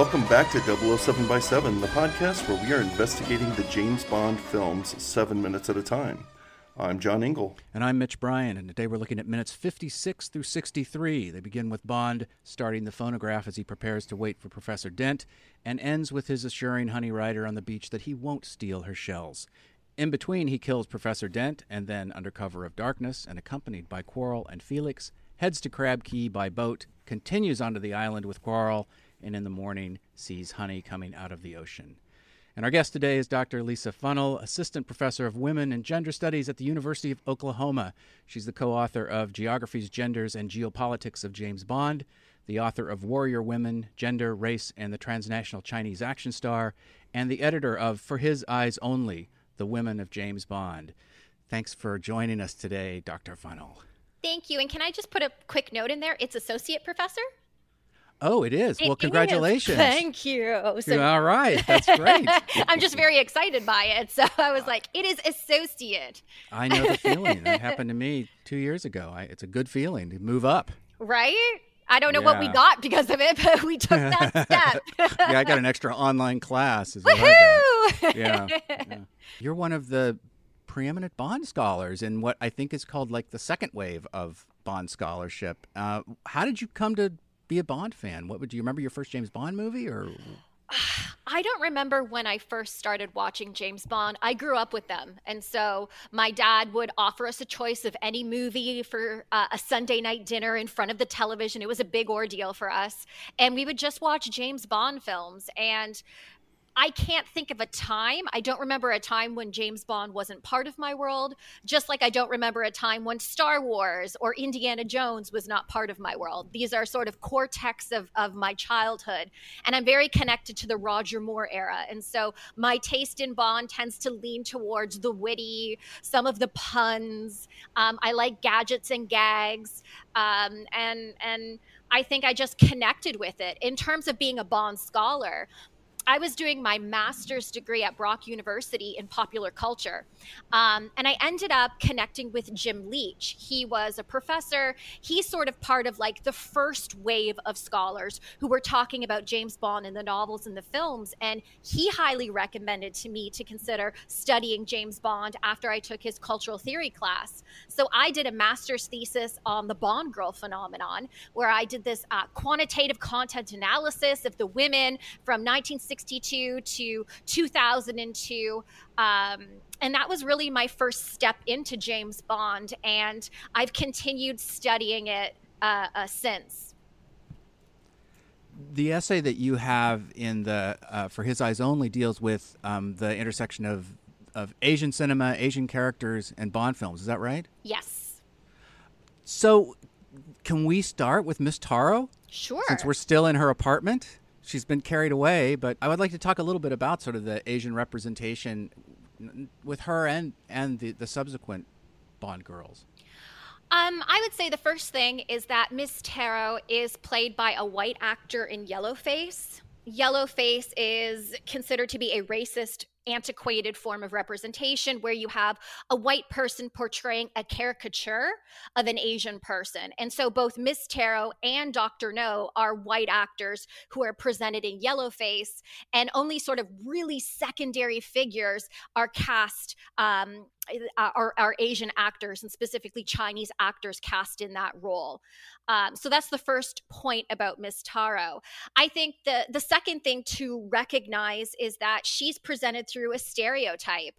Welcome back to 007 by 7, the podcast where we are investigating the James Bond films seven minutes at a time. I'm John Ingle. And I'm Mitch Bryan, and today we're looking at minutes 56 through 63. They begin with Bond starting the phonograph as he prepares to wait for Professor Dent, and ends with his assuring Honey Ryder on the beach that he won't steal her shells. In between, he kills Professor Dent, and then, under cover of darkness and accompanied by Quarrel and Felix, heads to Crab Key by boat, continues onto the island with Quarrel, and in the morning sees honey coming out of the ocean. And our guest today is Dr. Lisa Funnell, Assistant Professor of Women and Gender Studies at the University of Oklahoma. She's the co author of Geographies, Genders, and Geopolitics of James Bond, the author of Warrior Women, Gender, Race, and the Transnational Chinese Action Star, and the editor of For His Eyes Only The Women of James Bond. Thanks for joining us today, Dr. Funnell. Thank you. And can I just put a quick note in there? It's associate professor. Oh, it is. Well, congratulations. is. Thank you. So, All right. That's great. I'm just very excited by it. So I was like, it is associate, I know the feeling. That happened to me two years ago. I, it's a good feeling to move up. right? I don't know what we got because of it, but we took that step. yeah, I got an extra online class. Is what I got. Woohoo! Yeah, yeah. You're one of the preeminent Bond scholars in what I think is called like the second wave of Bond scholarship. Uh, how did you come to be a Bond fan? What would you remember your first James Bond movie or? I don't remember when I first started watching James Bond. I grew up with them. And so my dad would offer us a choice of any movie for uh, a Sunday night dinner in front of the television. It was a big ordeal for us. And we would just watch James Bond films. And I can't think of a time. I don't remember a time when James Bond wasn't part of my world, just like I don't remember a time when Star Wars or Indiana Jones was not part of my world. These are sort of cortex of, of my childhood. And I'm very connected to the Roger Moore era. And so my taste in Bond tends to lean towards the witty, some of the puns. Um, I like gadgets and gags. Um, and, and, I think I just connected with it. In terms of being a Bond scholar, I was doing my master's degree at Brock University in popular culture. Um, and I ended up connecting with Jim Leach. He was a professor. He's sort of part of like the first wave of scholars who were talking about James Bond in the novels and the films. And he highly recommended to me to consider studying James Bond after I took his cultural theory class. So I did a master's thesis on the Bond girl phenomenon, where I did this uh, quantitative content analysis of the women from 1962 to 2002. Um, and that was really my first step into James Bond. And I've continued studying it uh, uh, since. The essay that you have in the uh, for his eyes only deals with um, the intersection of of Asian cinema, Asian characters, and Bond films. Is that right? Yes. So, can we start with Miss Taro? Sure. Since we're still in her apartment, she's been carried away. But I would like to talk a little bit about sort of the Asian representation with her and and the, the subsequent Bond girls. Um, I would say the first thing is that Miss Taro is played by a white actor in Yellowface. Yellowface is considered to be a racist, antiquated form of representation where you have a white person portraying a caricature of an Asian person. And so both Miss Taro and Dr. No are white actors who are presented in Yellowface, and only sort of really secondary figures are cast um, are, are Asian actors and specifically Chinese actors cast in that role. Um, so that's the first point about Miss Taro. I think the the second thing to recognize is that she's presented through a stereotype.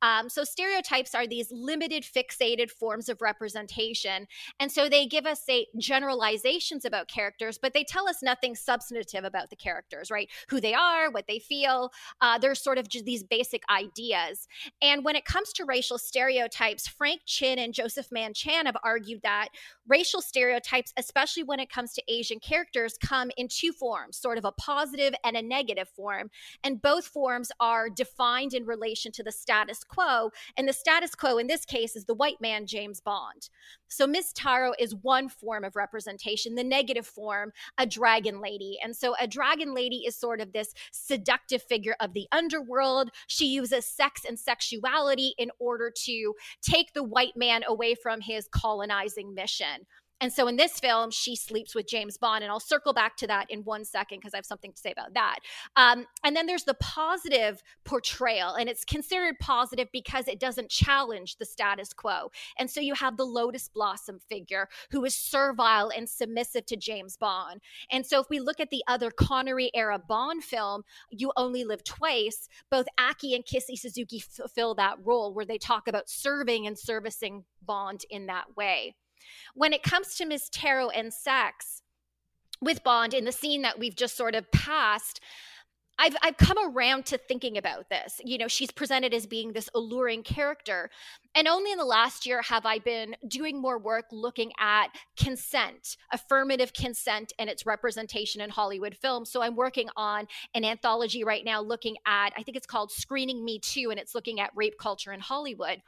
Um, so stereotypes are these limited, fixated forms of representation, and so they give us say generalizations about characters, but they tell us nothing substantive about the characters, right? Who they are, what they feel. Uh, they're sort of just these basic ideas. And when it comes to racial stereotypes, Frank Chin and Joseph Mann Chan have argued that racial stereotypes, especially when it comes to Asian characters, come in two forms sort of a positive and a negative form. And both forms are defined in relation to the status quo. And the status quo in this case is the white man, James Bond. So Miss Taro is one form of representation, the negative form, a dragon lady. And so a dragon lady is sort of this seductive figure of the underworld. She uses sex and sexuality in order to take the white man away from his colonizing mission. And so in this film, she sleeps with James Bond. And I'll circle back to that in one second because I have something to say about that. Um, and then there's the positive portrayal. And it's considered positive because it doesn't challenge the status quo. And so you have the Lotus Blossom figure who is servile and submissive to James Bond. And so if we look at the other Connery era Bond film, You Only Live Twice, both Aki and Kissy Suzuki fulfill that role where they talk about serving and servicing Bond in that way. When it comes to Miss Taro and sex with Bond in the scene that we've just sort of passed, I've I've come around to thinking about this. You know, she's presented as being this alluring character. And only in the last year have I been doing more work looking at consent, affirmative consent and its representation in Hollywood films. So I'm working on an anthology right now looking at I think it's called Screening Me Too and it's looking at rape culture in Hollywood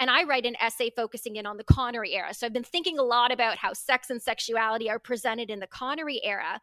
and I write an essay focusing in on the Connery era. So I've been thinking a lot about how sex and sexuality are presented in the Connery era.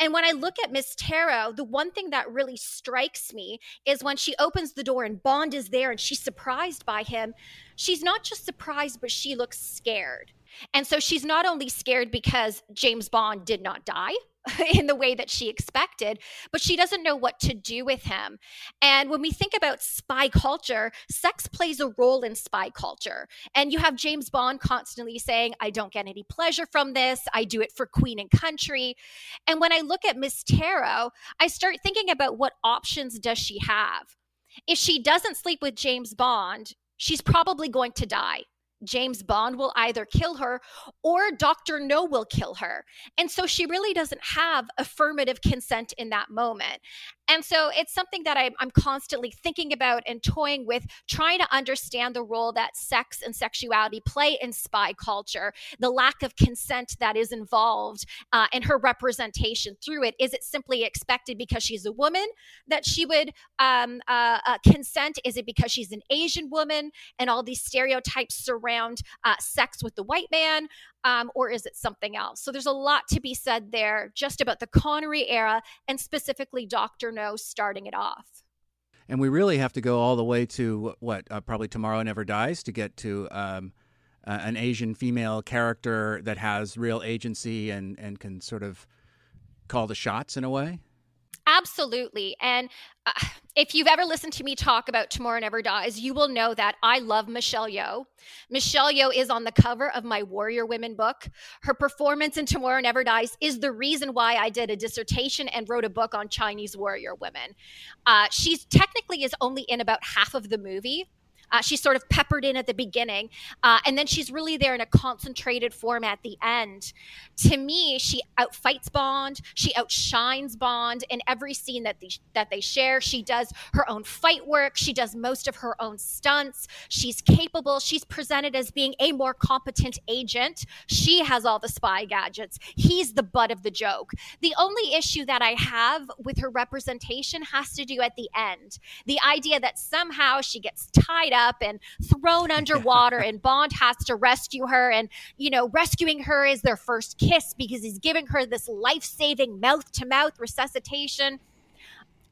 And when I look at Miss Taro, the one thing that really strikes me is when she opens the door and Bond is there and she's surprised by him. She's not just surprised, but she looks scared. And so she's not only scared because James Bond did not die, in the way that she expected, but she doesn't know what to do with him. And when we think about spy culture, sex plays a role in spy culture. And you have James Bond constantly saying, I don't get any pleasure from this. I do it for queen and country. And when I look at Miss Taro, I start thinking about what options does she have? If she doesn't sleep with James Bond, she's probably going to die. James Bond will either kill her or Dr. No will kill her. And so she really doesn't have affirmative consent in that moment. And so it's something that I'm, constantly thinking about and toying with, trying to understand the role that sex and sexuality play in spy culture, the lack of consent that is involved uh, in her representation through it. Is it simply expected because she's a woman that she would um, uh, uh, consent? Is it because she's an Asian woman and all these stereotypes surround uh, sex with the white man? Um, or is it something else? So there's a lot to be said there just about the Connery era and specifically Dr. No starting it off. And we really have to go all the way to what, uh, probably Tomorrow Never Dies to get to um, uh, an Asian female character that has real agency and, and can sort of call the shots in a way? Absolutely. And uh, if you've ever listened to me talk about Tomorrow Never Dies, you will know that I love Michelle Yeoh. Michelle Yeoh is on the cover of my Warrior Women book. Her performance in Tomorrow Never Dies is the reason why I did a dissertation and wrote a book on Chinese warrior women. Uh, she's technically is only in about half of the movie uh, she's sort of peppered in at the beginning, uh, and then she's really there in a concentrated form at the end. To me, she outfights Bond. She outshines Bond in every scene that that they share. She does her own fight work. She does most of her own stunts. She's capable. She's presented as being a more competent agent. She has all the spy gadgets. He's the butt of the joke. The only issue that I have with her representation has to do at the end. The idea that somehow she gets tied up up and thrown underwater and Bond has to rescue her and you know rescuing her is their first kiss because he's giving her this life-saving mouth-to-mouth resuscitation.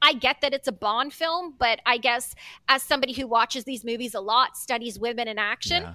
I get that it's a Bond film, but I guess as somebody who watches these movies a lot, studies women in action, yeah.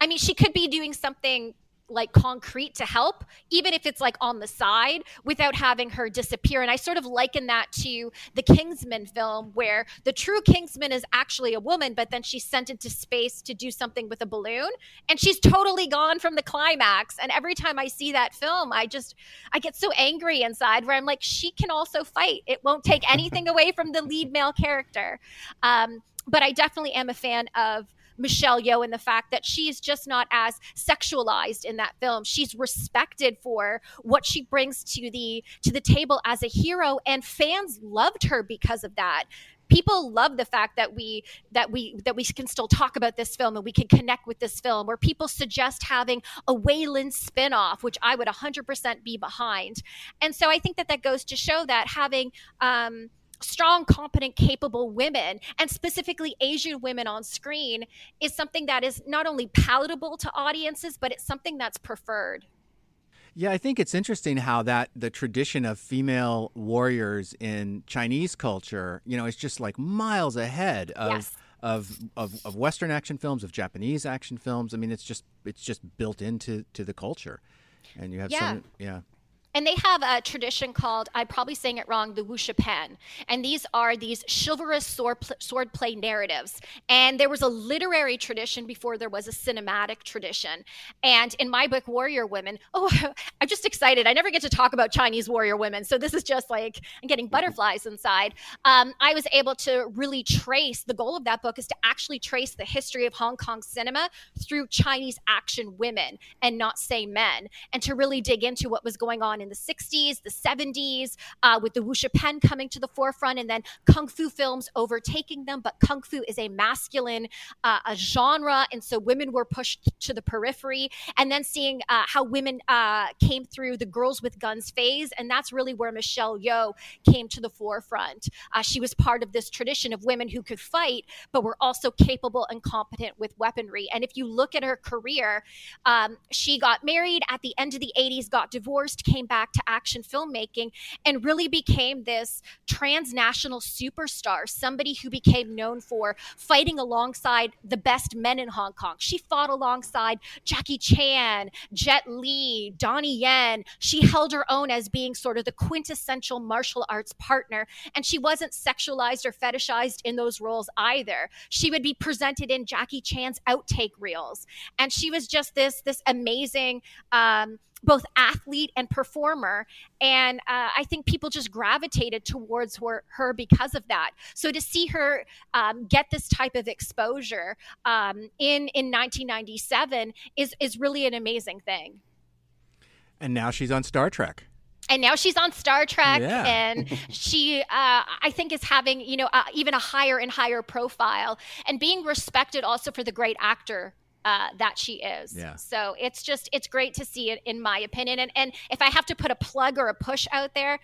I mean, she could be doing something like concrete to help, even if it's like on the side, without having her disappear. And I sort of liken that to the Kingsman film, where the true Kingsman is actually a woman, but then she's sent into space to do something with a balloon, and she's totally gone from the climax. And every time I see that film, I just I get so angry inside, where I'm like, she can also fight. It won't take anything away from the lead male character. Um, but I definitely am a fan of Michelle Yeoh and the fact that she's just not as sexualized in that film. She's respected for what she brings to the to the table as a hero and fans loved her because of that people love the fact that we that we that we can still talk about this film and we can connect with this film where people suggest having a Wai Lin spin-off which I would 100% be behind and so I think that that goes to show that having um, strong, competent, capable women, and specifically Asian women on screen, is something that is not only palatable to audiences, but it's something that's preferred. Yeah, I think it's interesting how that the tradition of female warriors in Chinese culture, you know, is just like miles ahead of yes. of, of, of Western action films, of Japanese action films. I mean, it's just it's just built into to the culture, and you have yeah. some yeah and they have a tradition called i'm probably saying it wrong the wuxia pian. And these are these chivalrous sword, sword play narratives. And there was a literary tradition before there was a cinematic tradition. And in my book warrior women oh i'm just excited. I never get to talk about chinese warrior women. So this is just like i'm getting butterflies inside. Um, i was able to really trace the goal of that book is to actually trace the history of hong kong cinema through chinese action women and not say men and to really dig into what was going on in the 60s, the 70s, uh, with the wuxia pian coming to the forefront, and then kung fu films overtaking them. But kung fu is a masculine uh, a genre, and so women were pushed to the periphery. And then seeing uh, how women uh, came through the girls with guns phase, and that's really where Michelle Yeoh came to the forefront. Uh, she was part of this tradition of women who could fight, but were also capable and competent with weaponry. And if you look at her career, um, she got married at the end of the 80s, got divorced, came back to action filmmaking and really became this transnational superstar, somebody who became known for fighting alongside the best men in Hong Kong. She fought alongside Jackie Chan, Jet Li, Donnie Yen. She held her own as being sort of the quintessential martial arts partner, and she wasn't sexualized or fetishized in those roles either. She would be presented in Jackie Chan's outtake reels, and she was just this this amazing. Um, both athlete and performer. And uh, I think people just gravitated towards her, her, because of that. So to see her um, get this type of exposure um, in in 1997 is is really an amazing thing. And now she's on Star Trek and now she's on Star Trek, yeah. and she, uh, I think, is having you know uh, even a higher and higher profile, and being respected also for the great actor uh, that she is. Yeah. So it's just it's great to see it in my opinion. And and if I have to put a plug or a push out there,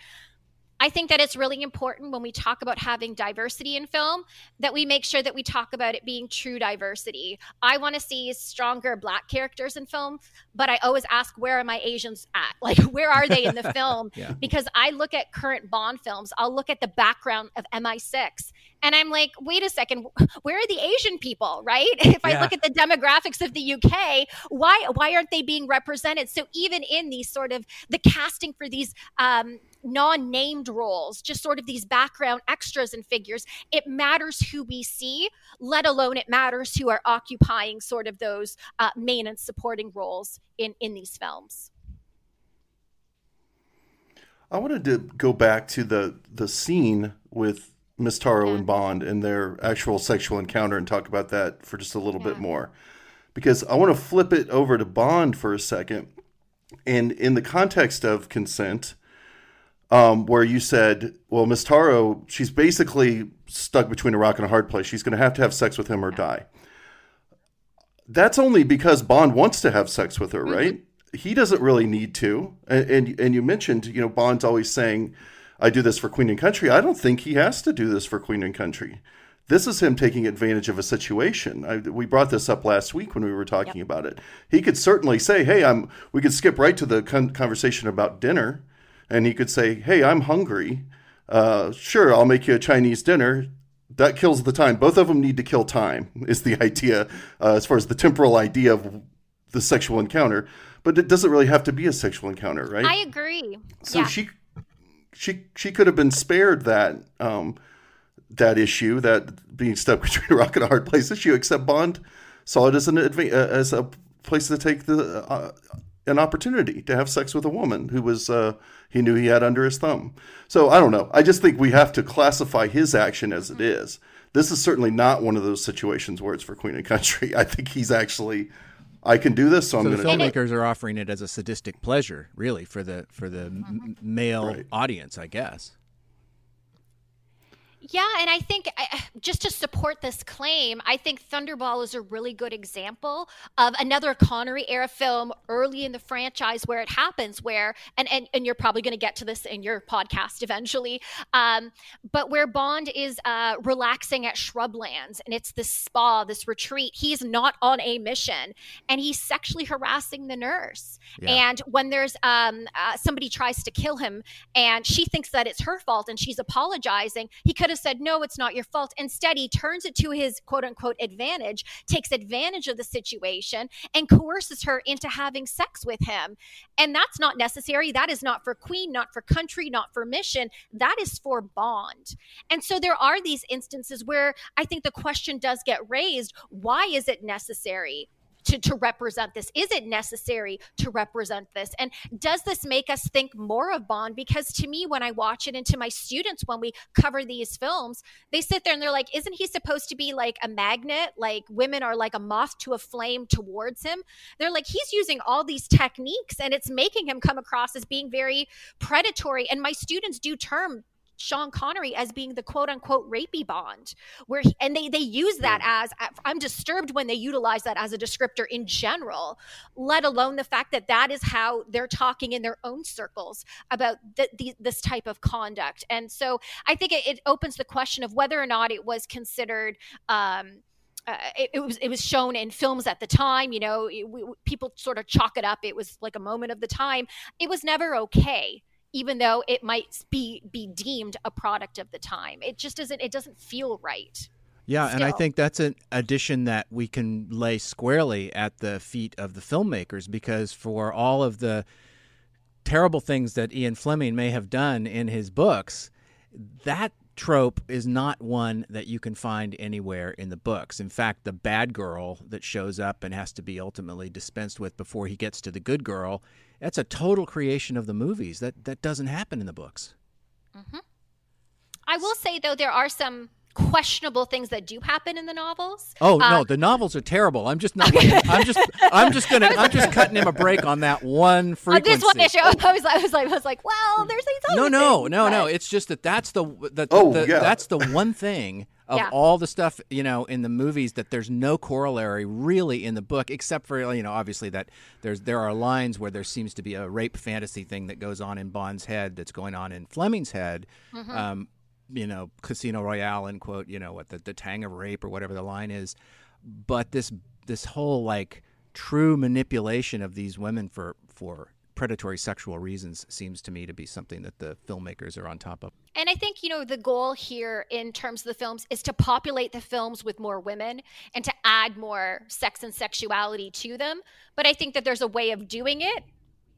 I think that it's really important when we talk about having diversity in film that we make sure that we talk about it being true diversity. I want to see stronger black characters in film, but I always ask where are my Asians at? Like where are they in the film? yeah. Because I look at current Bond films, I'll look at the background of MI6 and I'm like, wait a second, where are the Asian people, right? If I look at the demographics of the UK, why why aren't they being represented? So even in these sort of the casting for these um, non-named roles, just sort of these background extras and figures, it matters who we see, let alone it matters who are occupying sort of those uh, main and supporting roles in in these films. I wanted to go back to the the scene with Miss Taro yeah. and Bond and their actual sexual encounter and talk about that for just a little yeah. bit more. Because I want to flip it over to Bond for a second. And in the context of consent, um, where you said, well, Miss Taro, she's basically stuck between a rock and a hard place. She's going to have to have sex with him or die. That's only because Bond wants to have sex with her, mm-hmm. right? He doesn't really need to. And, and, and you mentioned, you know, Bond's always saying, I do this for Queen and Country. I don't think he has to do this for Queen and Country. This is him taking advantage of a situation. I, we brought this up last week when we were talking yep. about it. He could certainly say, "Hey, I'm." We could skip right to the con- conversation about dinner, and he could say, "Hey, I'm hungry. Uh, sure, I'll make you a Chinese dinner." That kills the time. Both of them need to kill time. Is the idea uh, as far as the temporal idea of the sexual encounter. but it doesn't really have to be a sexual encounter, right? I agree. So yeah. she she she could have been spared that um, that issue, that being stuck between a rock and a hard place issue. Except Bond saw it as an uh, as a place to take the uh, an opportunity to have sex with a woman who was uh, he knew he had under his thumb. So I don't know. I just think we have to classify his action as it is. This is certainly not one of those situations where it's for Queen and Country. I think he's actually I can do this, so, so I'm the going to. filmmakers are offering it as a sadistic pleasure, really, for the for the m- mm-hmm. male Right. audience, I guess. Yeah, and I think uh, just to support this claim, I think Thunderball is a really good example of another Connery era film early in the franchise where it happens, where and and, and you're probably going to get to this in your podcast eventually, um, but where Bond is uh, relaxing at Shrublands and it's this spa, this retreat. He's not on a mission, and he's sexually harassing the nurse. Yeah. And when there's um, uh, somebody tries to kill him, and she thinks that it's her fault, and she's apologizing, he could have said, No, it's not your fault. Instead, he turns it to his quote unquote advantage, takes advantage of the situation, and coerces her into having sex with him. And that's not necessary. That is not for Queen, not for country, not for mission. That is for Bond. And so there are these instances where I think the question does get raised why is it necessary? To, to represent this? Is it necessary to represent this? And does this make us think more of Bond? Because to me, when I watch it, and to my students when we cover these films, they sit there and they're like, isn't he supposed to be like a magnet? Like women are like a moth to a flame towards him. They're like, he's using all these techniques and it's making him come across as being very predatory. And my students do term Sean Connery as being the quote unquote rapey bond, where he, and they they use that as I'm disturbed when they utilize that as a descriptor in general, let alone the fact that that is how they're talking in their own circles about th- the, this type of conduct. And so I think it, it, opens the question of whether or not it was considered. Um, uh, it, it, was it was shown in films at the time. You know, it, we, people sort of chalk it up. It was like a moment of the time. It was never okay even though it might be be deemed a product of the time. It just doesn't it doesn't feel right. Yeah, Still. and I think that's an addition that we can lay squarely at the feet of the filmmakers because for all of the terrible things that Ian Fleming may have done in his books, that trope is not one that you can find anywhere in the books. In fact, the bad girl that shows up and has to be ultimately dispensed with before he gets to the good girl, that's a total creation of the movies. That that doesn't happen in the books. Mm-hmm. I will say though there are some questionable things that do happen in the novels. Oh um, no, the novels are terrible. I'm just not. I'm just. I'm just gonna. I'm just cutting him a break on that one frequency. On this one issue, I was, I was like, I was like, well, there's these no, no, things, no, but... no. It's just that that's the that oh, the, yeah. that's the one thing of Yeah. all the stuff you know in the movies that there's no corollary really in the book except for you know obviously that there's there are lines where there seems to be a rape fantasy thing that goes on in Bond's head that's going on in Fleming's head. Mm-hmm. Um, you know, Casino Royale and quote, you know, what the, the tang of rape or whatever the line is. But this this whole like true manipulation of these women for for predatory sexual reasons seems to me to be something that the filmmakers are on top of. And I think, you know, the goal here in terms of the films is to populate the films with more women and to add more sex and sexuality to them. But I think that there's a way of doing it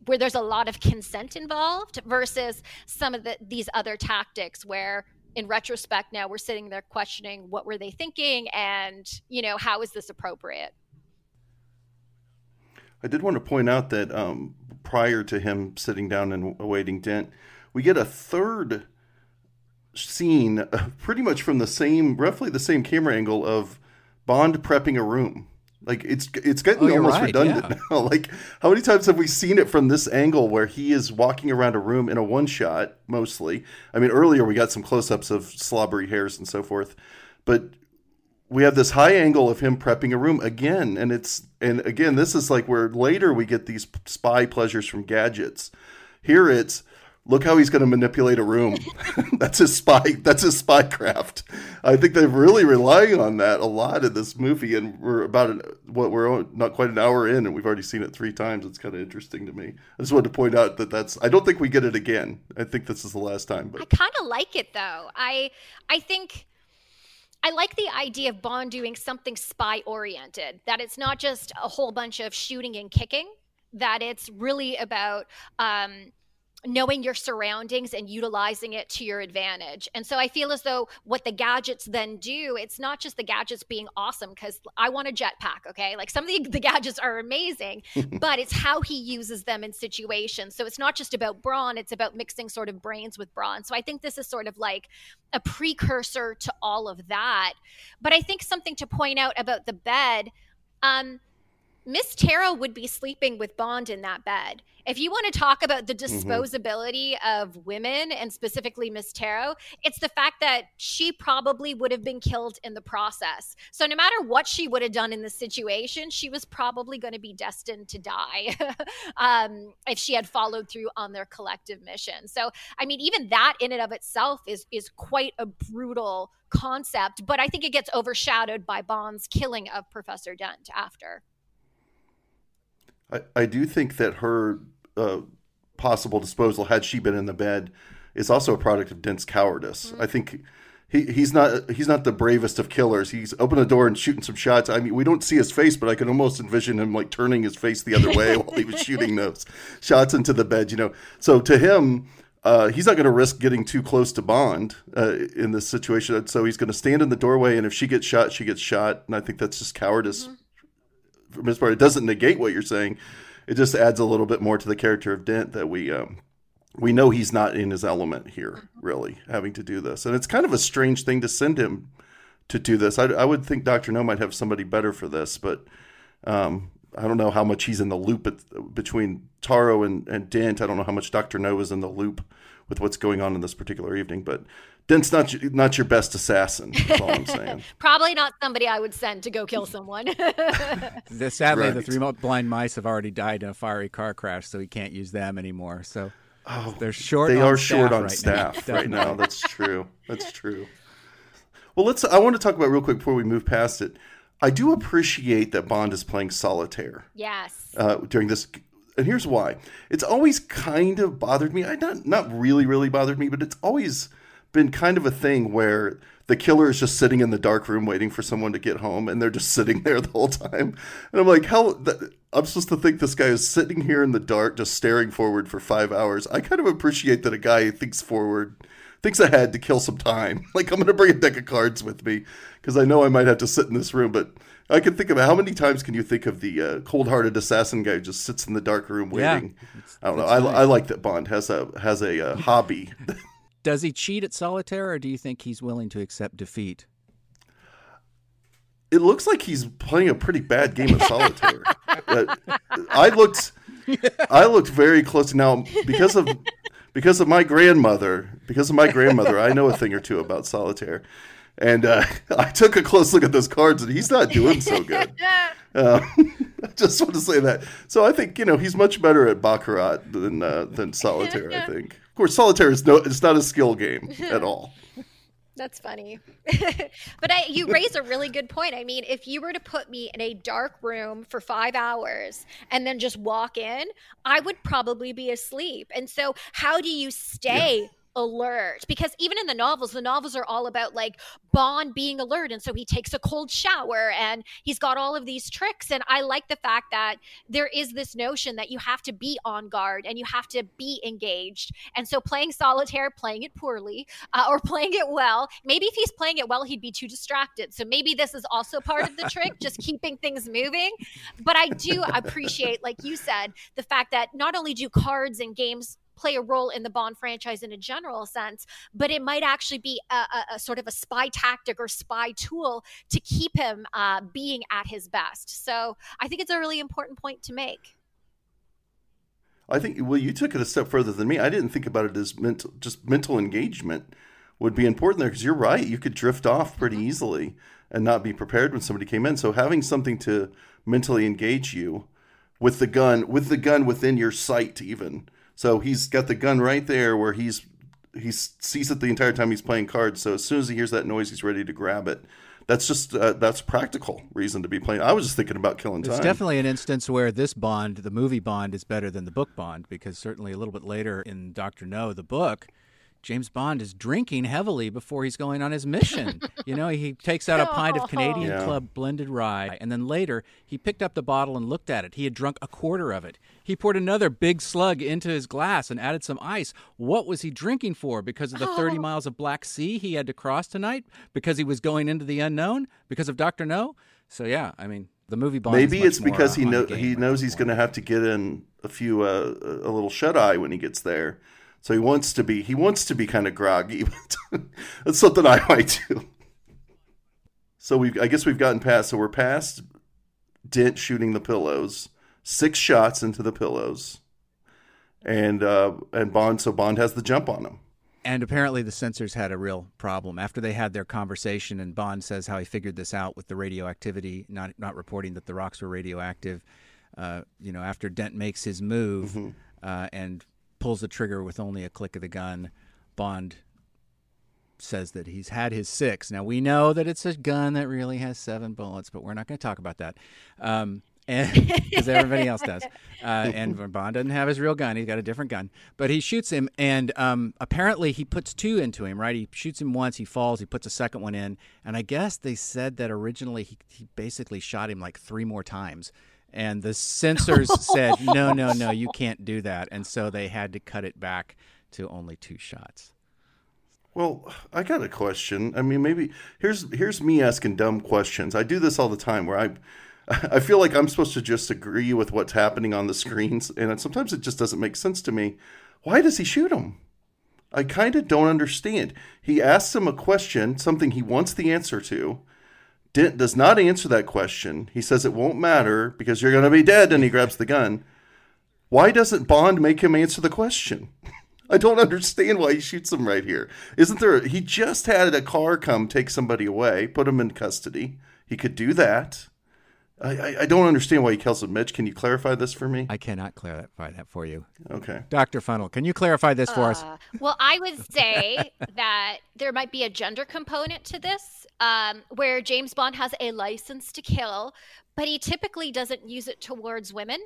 where there's a lot of consent involved versus some of the, these other tactics where in retrospect now we're sitting there questioning what were they thinking and you know how is this appropriate I did want to point out that um, prior to him sitting down and awaiting Dent, we get a third scene, uh, pretty much from the same, roughly the same camera angle of Bond prepping a room. Like it's it's getting Oh, almost right, redundant yeah. now. Like how many times have we seen it from this angle where he is walking around a room in a one shot mostly? I mean, earlier we got some close ups of slobbery hairs and so forth, but we have this high angle of him prepping a room again and it's and again this is like where later we get these spy pleasures from gadgets here it's look how he's going to manipulate a room. That's his spy that's his spy craft. I think they're really relying on that a lot in this movie and we're about an, what we're not quite an hour in and we've already seen it three times. It's kind of interesting to me. I just wanted to point out that that's i don't think we get it again. I think this is the last time but i kind of like it though. I i think I like the idea of Bond doing something spy oriented, that it's not just a whole bunch of shooting and kicking. that it's really about um, knowing your surroundings and utilizing it to your advantage. And so I feel as though what the gadgets then do, it's not just the gadgets being awesome because I want a jetpack, okay? Like some of the, the gadgets are amazing, but it's how he uses them in situations. So it's not just about brawn, it's about mixing sort of brains with brawn. So I think this is sort of like a precursor to all of that. But I think something to point out about the bed, um, Miss Taro would be sleeping with Bond in that bed. If you want to talk about the mm-hmm. disposability mm-hmm. of women and specifically Miss Taro, it's the fact that she probably would have been killed in the process. So no matter what she would have done in the situation, she was probably going to be destined to die um, if she had followed through on their collective mission. So I mean, even that in and of itself is is quite a brutal concept, but I think it gets overshadowed by Bond's killing of Professor Dent after. I, I do think that her uh, possible disposal, had she been in the bed, is also a product of Dent's cowardice. Mm-hmm. I think he, he's not he's not the bravest of killers. He's opened the door and shooting some shots. I mean, we don't see his face, but I can almost envision him like turning his face the other way while he was shooting those shots into the bed. You know, so to him. Uh, he's not going to risk getting too close to Bond uh, in this situation. So he's going to stand in the doorway, and if she gets shot, she gets shot. And I think that's just cowardice mm-hmm part. It doesn't negate what you're saying. It just adds a little bit more to the character of Dent that we um, we know he's not in his element here, mm-hmm. really having to do this, and it's kind of a strange thing to send him to do this. I, I would think Doctor No might have somebody better for this, but um, I don't know how much he's in the loop at, between Taro and, and Dent. I don't know how much Doctor No is in the loop with what's going on in this particular evening, but Dent's not not your best assassin. That's all I'm saying. Probably not somebody I would send to go kill someone. the, sadly, right. the three blind mice have already died in a fiery car crash, so he can't use them anymore. So oh, they're short. They are short on right staff now. right now. That's true. That's true. Well, let's. I want to talk about real quick before we move past it. I do appreciate that Bond is playing solitaire. Yes. Uh, during this and here's why. It's always kind of bothered me. I not not really really bothered me, but it's always been kind of a thing where the killer is just sitting in the dark room waiting for someone to get home and they're just sitting there the whole time. And i'm like hell i'm supposed to think this guy is sitting here in the dark just staring forward for five hours? I kind of appreciate that a guy thinks forward thinks ahead to kill some time. Like i'm going to bring a deck of cards with me because i know i might have to sit in this room but I can think of how many times can you think of the uh, cold-hearted assassin guy who just sits in the dark room waiting? Yeah, I don't know. I, I, like that Bond has a has a uh, hobby Does he cheat at solitaire, or do you think he's willing to accept defeat? It looks like he's playing a pretty bad game of solitaire. uh, I looked, I looked very close now because of because of my grandmother. Because of my grandmother, I know a thing or two about solitaire, and uh, I took a close look at those cards, and he's not doing so good. Uh, I just want to say that. So I think you know he's much better at baccarat than uh, than solitaire. I think course, solitaire is no, it's not a skill game at all. That's funny. but I, you raise a really good point. I mean, if you were to put me in a dark room for five hours and then just walk in, I would probably be asleep. And so, how do you stay? Yeah alert. Because even in the novels the novels are all about like bond being alert and so he takes a cold shower and he's got all of these tricks and i like the fact that there is this notion that you have to be on guard and you have to be engaged. And so playing solitaire playing it poorly uh, or playing it well maybe if he's playing it well he'd be too distracted. So maybe this is also part of the trick just keeping things moving. But i do appreciate like you said the fact that not only do cards and games play a role in the Bond franchise in a general sense, but it might actually be a, a, a sort of a spy tactic or spy tool to keep him uh, being at his best. So I think it's a really important point to make. I think well, you took it a step further than me. I didn't think about it as mental, just mental engagement would be important there because you're right. You could drift off pretty mm-hmm. easily and not be prepared when somebody came in. So having something to mentally engage you with the gun, with the gun within your sight, even so he's got the gun right there where he's he sees it the entire time he's playing cards. So as soon as he hears that noise, he's ready to grab it. That's just uh, that's practical reason to be playing. I was just thinking about killing time. It's definitely an instance where this Bond, the movie Bond, is better than the book Bond because certainly a little bit later in Doctor No, the book, James Bond is drinking heavily before he's going on his mission. you know, he takes out a pint of Canadian Yeah. Club blended rye, and then later he picked up the bottle and looked at it. He had drunk a quarter of it. He poured another big slug into his glass and added some ice. What was he drinking for? Because of the 30 Oh. miles of Black Sea he had to cross tonight? Because he was going into the unknown? Because of Dr. No? So, yeah, I mean, the movie Bond Maybe much it's more, because uh, he on know he knows he's going to have to get in a few uh, a little shut eye when he gets there. So he wants to be he wants to be kind of groggy. But that's something I might do. So we I guess we've gotten past. So we're past Dent shooting the pillows. Six shots into the pillows, and uh, and Bond. So Bond has the jump on him. And apparently, the censors had a real problem after they had their conversation. And Bond says how he figured this out with the radioactivity, not not reporting that the rocks were radioactive. Uh, you know, after Dent makes his move uh, and pulls the trigger with only a click of the gun, Bond says that he's had his six. Now we know that it's a gun that really has seven bullets, but we're not going to talk about that. Um, because everybody else does, uh, and Bond doesn't have his real gun; he's got a different gun. But he shoots him, and um, apparently he puts two into him. Right? He shoots him once, he falls, he puts a second one in, and I guess they said that originally he, he basically shot him like three more times. And the censors said, "No, no, no, you can't do that," and so they had to cut it back to only two shots. Well, I got a question. I mean, maybe here's here's me asking dumb questions. I do this all the time where I I feel like I'm supposed to just agree with what's happening on the screens, and sometimes it just doesn't make sense to me. Why does he shoot him? I kind of don't understand. He asks him a question, something he wants the answer to. Dent does not answer that question. He says it won't matter because you're going to be dead, and he grabs the gun. Why doesn't Bond make him answer the question? I don't understand why he shoots him right here. Isn't there? He just had a car come take somebody away, put him in custody. He could do that. I, I, I don't understand why he kills him. Mitch, can you clarify this for me? I cannot clarify that for you, Okay. Doctor Funnell. Can you clarify this for us? Uh, well, I would say that there might be a gender component to this, um, where James Bond has a license to kill, but he typically doesn't use it towards women,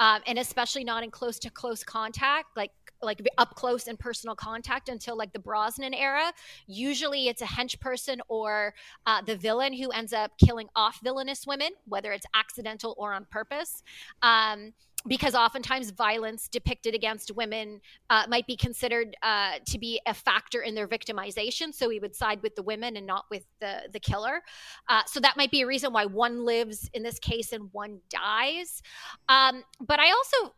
um, and especially not in close to close contact, like like up close and personal contact until like the Brosnan era. Usually, it's a hench person or uh, the villain who ends up killing off villainous women, whether it's accidental or on purpose. Um, because oftentimes violence depicted against women uh, might be considered uh, to be a factor in their victimization. So we would side with the women and not with the the killer. Uh, so that might be a reason why one lives in this case and one dies. Um, but I also.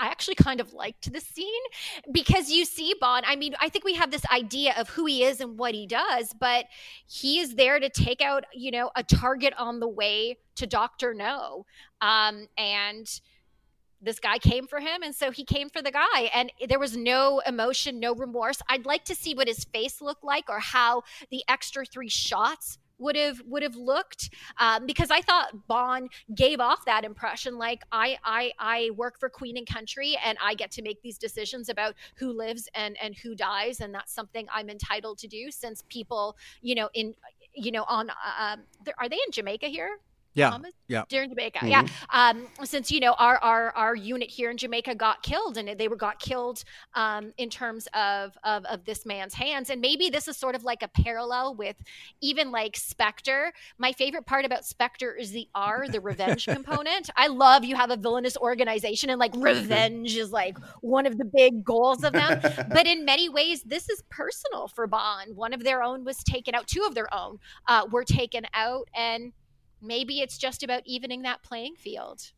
I actually kind of liked the scene because you see Bond. I mean, I think we have this idea of who he is and what he does, but he is there to take out, you know, a target on the way to Doctor No. Um, and this guy came for him and so he came for the guy and there was no emotion no remorse. I'd like to see what his face looked like or how the extra three shots would have would have looked um, because i thought bond gave off that impression like i i i work for queen and country and i get to make these decisions about who lives and and who dies and that's something i'm entitled to do since people you know in you know on uh, um, are they in jamaica here Yeah, Thomas? yeah. during Jamaica. Mhm. Yeah, um, since you know our, our our unit here in Jamaica got killed, and they were got killed um, in terms of, of of this man's hands, and maybe this is sort of like a parallel with even like Spectre. My favorite part about Spectre is the R, the revenge component. I love you have a villainous organization, and like revenge is like one of the big goals of them. but in many ways, this is personal for Bond. One of their own was taken out. Two of their own uh, were taken out, and maybe it's just about evening that playing field.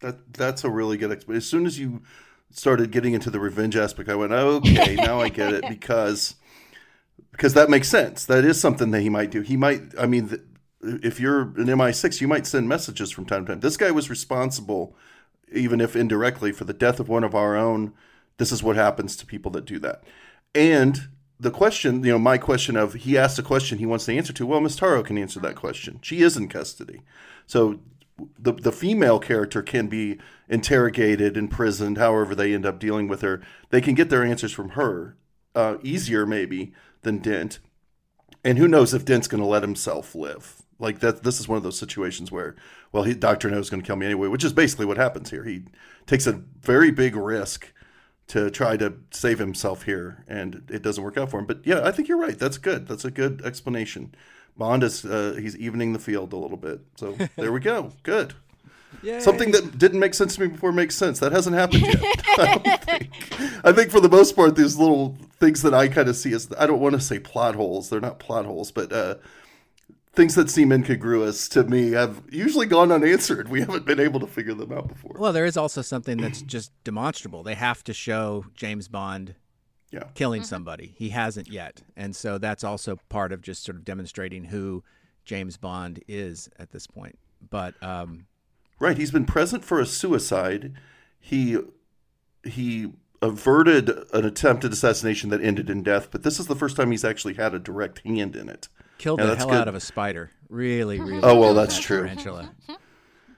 That that's a really good. Exp- as soon as you started getting into the revenge aspect, I went, okay, now I get it because because that makes sense. That is something that he might do. He might. I mean, if you're an MI6, you might send messages from time to time. This guy was responsible, even if indirectly, for the death of one of our own. This is what happens to people that do that. And the question, you know, my question of he asked a question he wants the answer to. Well, Miss Taro can answer that question. She is in custody, so the the female character can be interrogated, imprisoned, however they end up dealing with her. They can get their answers from her uh, easier, maybe than Dent. And who knows if Dent's going to let himself live? Like that. This is one of those situations where, well, he, Doctor No's going to kill me anyway, which is basically what happens here. He takes a very big risk to try to save himself here, and it doesn't work out for him. But yeah, I think you're right. That's good. That's a good explanation. Bond is uh, he's evening the field a little bit. So there we go. Good. Yay. Something that didn't make sense to me before makes sense. That hasn't happened yet. I, don't think. I think for the most part, these little things that I kind of see as I don't want to say plot holes. They're not plot holes, but uh, things that seem incongruous to me have usually gone unanswered. We haven't been able to figure them out before. Well, there is also something that's just demonstrable. They have to show James Bond Yeah. killing somebody. He hasn't yet. And so that's also part of just sort of demonstrating who James Bond is at this point. But um, Right, he's been present for a suicide. He he averted an attempted assassination that ended in death, but this is the first time he's actually had a direct hand in it. Killed Yeah, the hell good. out of a spider. Really, really. Oh, well, that's that true. Tarantula.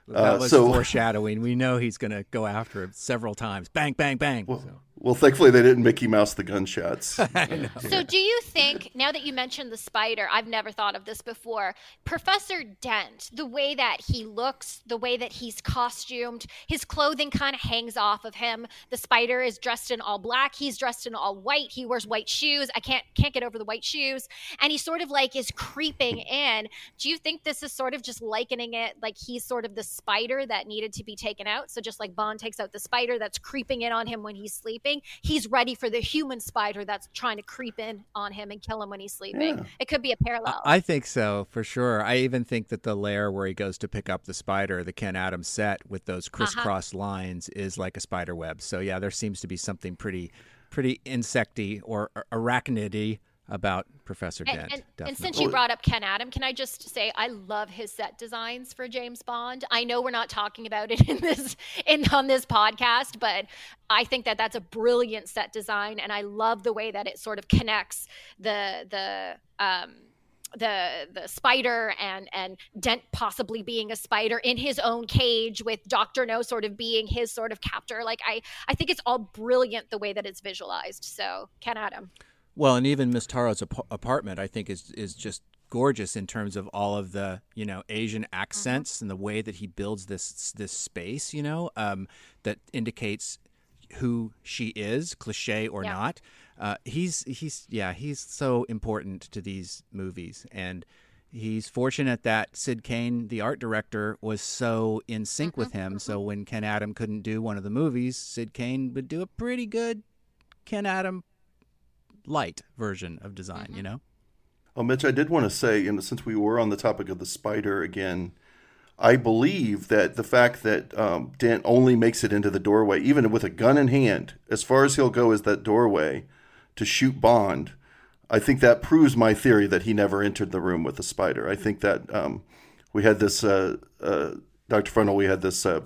That Uh, was so- foreshadowing. We know he's going to go after him several times. Bang, bang, bang. So- Well, thankfully they didn't Mickey Mouse the gunshots. So, do you think, now that you mentioned the spider, I've never thought of this before, Professor Dent, the way that he looks, the way that he's costumed, his clothing kind of hangs off of him. The spider is dressed in all black, he's dressed in all white, he wears white shoes. I can't can't get over the white shoes. And he sort of like is creeping in. Do you think this is sort of just likening it like he's sort of the spider that needed to be taken out? So, just like Bond takes out the spider that's creeping in on him when he's sleeping, he's ready for the human spider that's trying to creep in on him and kill him when he's sleeping. Yeah. It could be a parallel. I think so for sure. I even think that the lair where he goes to pick up the spider, the Ken Adam's set with those uh-huh. crisscross lines, is like a spider web. So yeah, there seems to be something pretty, pretty insecty or arachnidy about Professor Dent. and, and definitely. since you brought up Ken Adam, can I just say I love his set designs for James Bond. I know we're not talking about it in this in on this podcast, but I think that that's a brilliant set design, and I love the way that it sort of connects the the um, the the spider and and Dent possibly being a spider in his own cage with Doctor No sort of being his sort of captor. Like I I think it's all brilliant the way that it's visualized. So Ken Adam. Well, and even Miss Taro's ap- apartment, I think, is is just gorgeous in terms of all of the you know Asian accents and the way that he builds this this space. You know, um, that indicates who she is, cliche or Yeah. not. Uh, he's he's yeah, he's so important to these movies, and he's fortunate that Syd Cain, the art director, was so in sync with him. So when Ken Adam couldn't do one of the movies, Syd Cain would do a pretty good Ken Adam light version of design, you know? Oh, Mitch, I did want to say, you know, since we were on the topic of the spider again, I believe that the fact that um, Dent only makes it into the doorway, even with a gun in hand, as far as he'll go is that doorway to shoot Bond. I think that proves my theory that he never entered the room with the spider. I think that um, we had this, uh, uh, Dr. Funnell, we had this uh,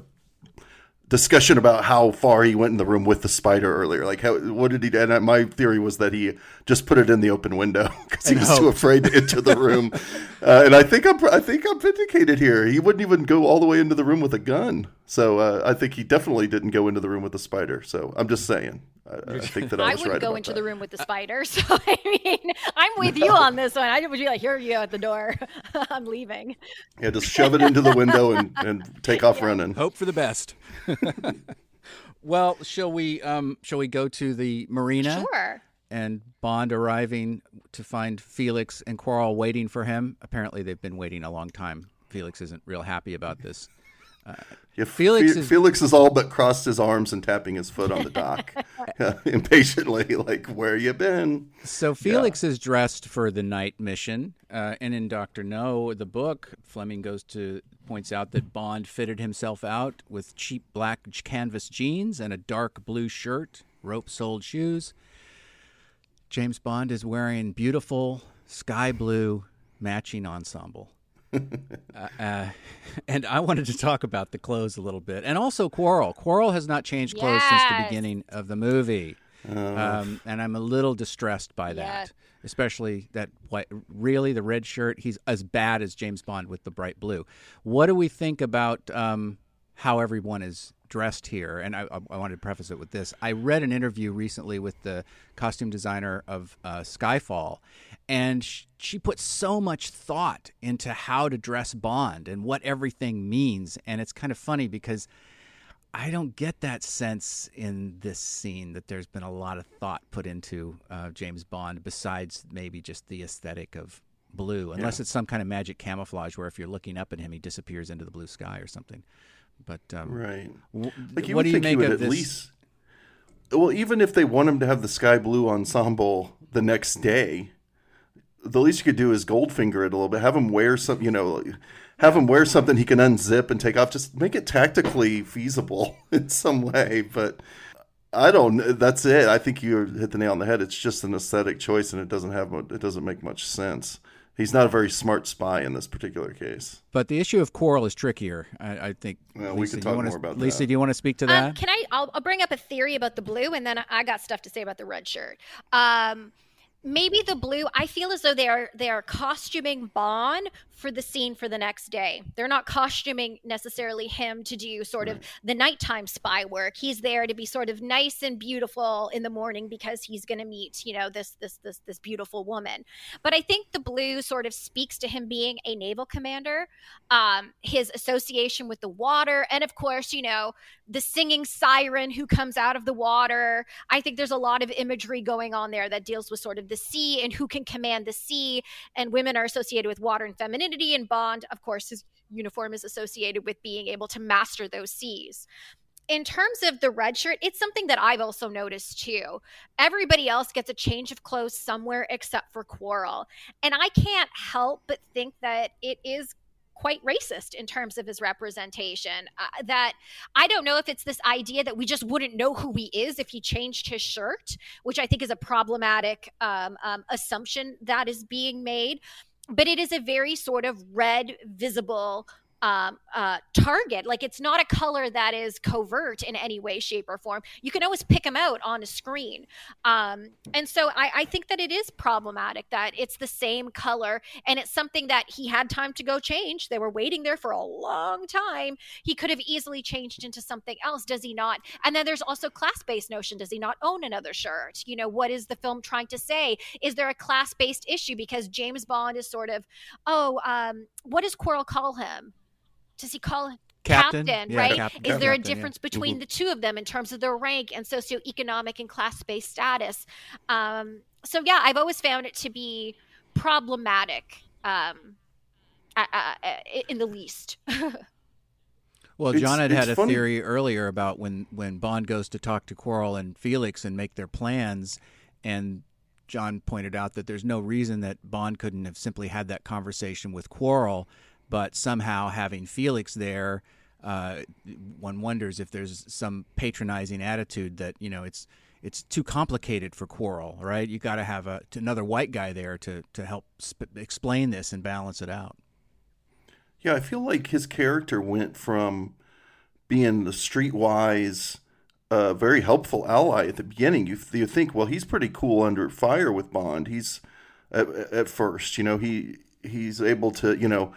discussion about how far he went in the room with the spider earlier. Like, how what did he do? And my theory was that he just put it in the open window because he was know. too afraid to enter the room. uh, and I think I'm I think I'm vindicated here. He wouldn't even go all the way into the room with a gun. So uh, I think he definitely didn't go into the room with the spider. So I'm just saying. I, I think that I I was wouldn't right go about into that. the room with the spider. So I mean, I'm with you on this one. I would be like, here you go at the door. I'm leaving. Yeah, just shove it into the window and, and take off running. Hope for the best. well, shall we um shall we go to the marina Sure. and Bond arriving to find Felix and Quarrel waiting for him? Apparently they've been waiting a long time. Felix isn't real happy about this. Yeah, Felix Fe- is- Felix is all but crossed his arms and tapping his foot on the dock impatiently, like, where you been? So Felix is dressed for the night mission, uh, and in Doctor No, the book, Fleming goes to points out that Bond fitted himself out with cheap black canvas jeans and a dark blue shirt, rope-soled shoes. James Bond is wearing beautiful sky blue matching ensemble. uh, uh, and I wanted to talk about the clothes a little bit, and also Quarrel. Quarrel has not changed clothes since the beginning of the movie, um, and I'm a little distressed by that, especially that white. Really, the red shirt. He's as bad as James Bond with the bright blue. What do we think about um, how everyone is dressed here? And I, I, I wanted to preface it with this: I read an interview recently with the costume designer of uh, Skyfall, and she put so much thought into how to dress Bond and what everything means. And it's kind of funny because I don't get that sense in this scene that there's been a lot of thought put into uh, James Bond besides maybe just the aesthetic of blue, unless yeah. it's some kind of magic camouflage where if you're looking up at him, he disappears into the blue sky or something. But um, right, w- like what do you make of at this? Least, well, even if they want him to have the sky blue ensemble the next day, the least you could do is Goldfinger it a little bit. Have him wear some, you know, have him wear something he can unzip and take off. Just make it tactically feasible in some way. But I don't. That's it. I think you hit the nail on the head. It's just an aesthetic choice, and it doesn't have. It doesn't make much sense. He's not a very smart spy in this particular case. But the issue of Quarrel is trickier. I, I think. Well, Lisa, we could talk more about Lisa, that. do you want to speak to um, that? Um, can I? I'll, I'll, bring up a theory about the blue, and then I got stuff to say about the red shirt. Um, maybe the blue i feel as though they are they are costuming bond for the scene for the next day they're not costuming necessarily him to do sort right. of the nighttime spy work he's there to be sort of nice and beautiful in the morning because he's going to meet you know this this this this beautiful woman but i think the blue sort of speaks to him being a naval commander um his association with the water and of course you know the singing siren who comes out of the water i think there's a lot of imagery going on there that deals with sort of the sea and who can command the sea. And women are associated with water and femininity. And Bond, of course, his uniform is associated with being able to master those seas in terms of the red shirt, it's something that I've also noticed too. Everybody else gets a change of clothes somewhere except for Quarrel. And I can't help but think that it is quite racist in terms of his representation. Uh, that I don't know if it's this idea that we just wouldn't know who he is if he changed his shirt, which I think is a problematic um, um, assumption that is being made. But it is a very sort of red, visible um, uh, target. Like it's not a color that is covert in any way, shape, or form. You can always pick them out on a screen. Um, and so I, I, think that it is problematic that it's the same color and it's something that he had time to go change. They were waiting there for a long time. He could have easily changed into something else. Does he not? And then there's also class based notion. Does he not own another shirt? You know, what is the film trying to say? Is there a class based issue? Because James Bond is sort of, oh, um, what does Quarrel call him? Does he call him captain, captain yeah, right? Captain, Is there captain, a difference yeah. between mm-hmm. the two of them in terms of their rank and socioeconomic and class based status? Um, so yeah, I've always found it to be problematic um, uh, uh, in the least. well, John had had a funny. theory earlier about when when Bond goes to talk to Quarrel and Felix and make their plans, and John pointed out that there's no reason that Bond couldn't have simply had that conversation with Quarrel but somehow having Felix there, uh, one wonders if there's some patronizing attitude that you know it's it's too complicated for Quarrel, right? You got to have a another white guy there to to help sp- explain this and balance it out. Yeah, I feel like his character went from being the streetwise, uh, very helpful ally at the beginning. You, you think, well, he's pretty cool under fire with Bond. He's at, at first, you know, he he's able to, you know,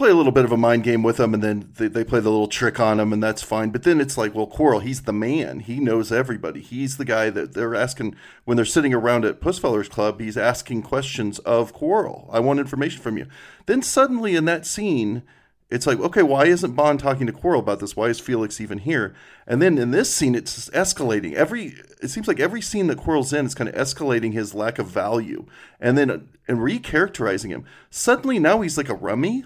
play a little bit of a mind game with him, and then they, they play the little trick on him, and that's fine. But then it's like, well, Quarrel, he's the man. He knows everybody. He's the guy that they're asking when they're sitting around at Pussfellers Club. He's asking questions of Quarrel. I want information from you. Then suddenly in that scene, it's like, okay, why isn't Bond talking to Quarrel about this? Why is Felix even here? And then in this scene, it's escalating. Every it seems like every scene that Quarrel's in is kind of escalating his lack of value, and then uh, and recharacterizing him. Suddenly now he's like a rummy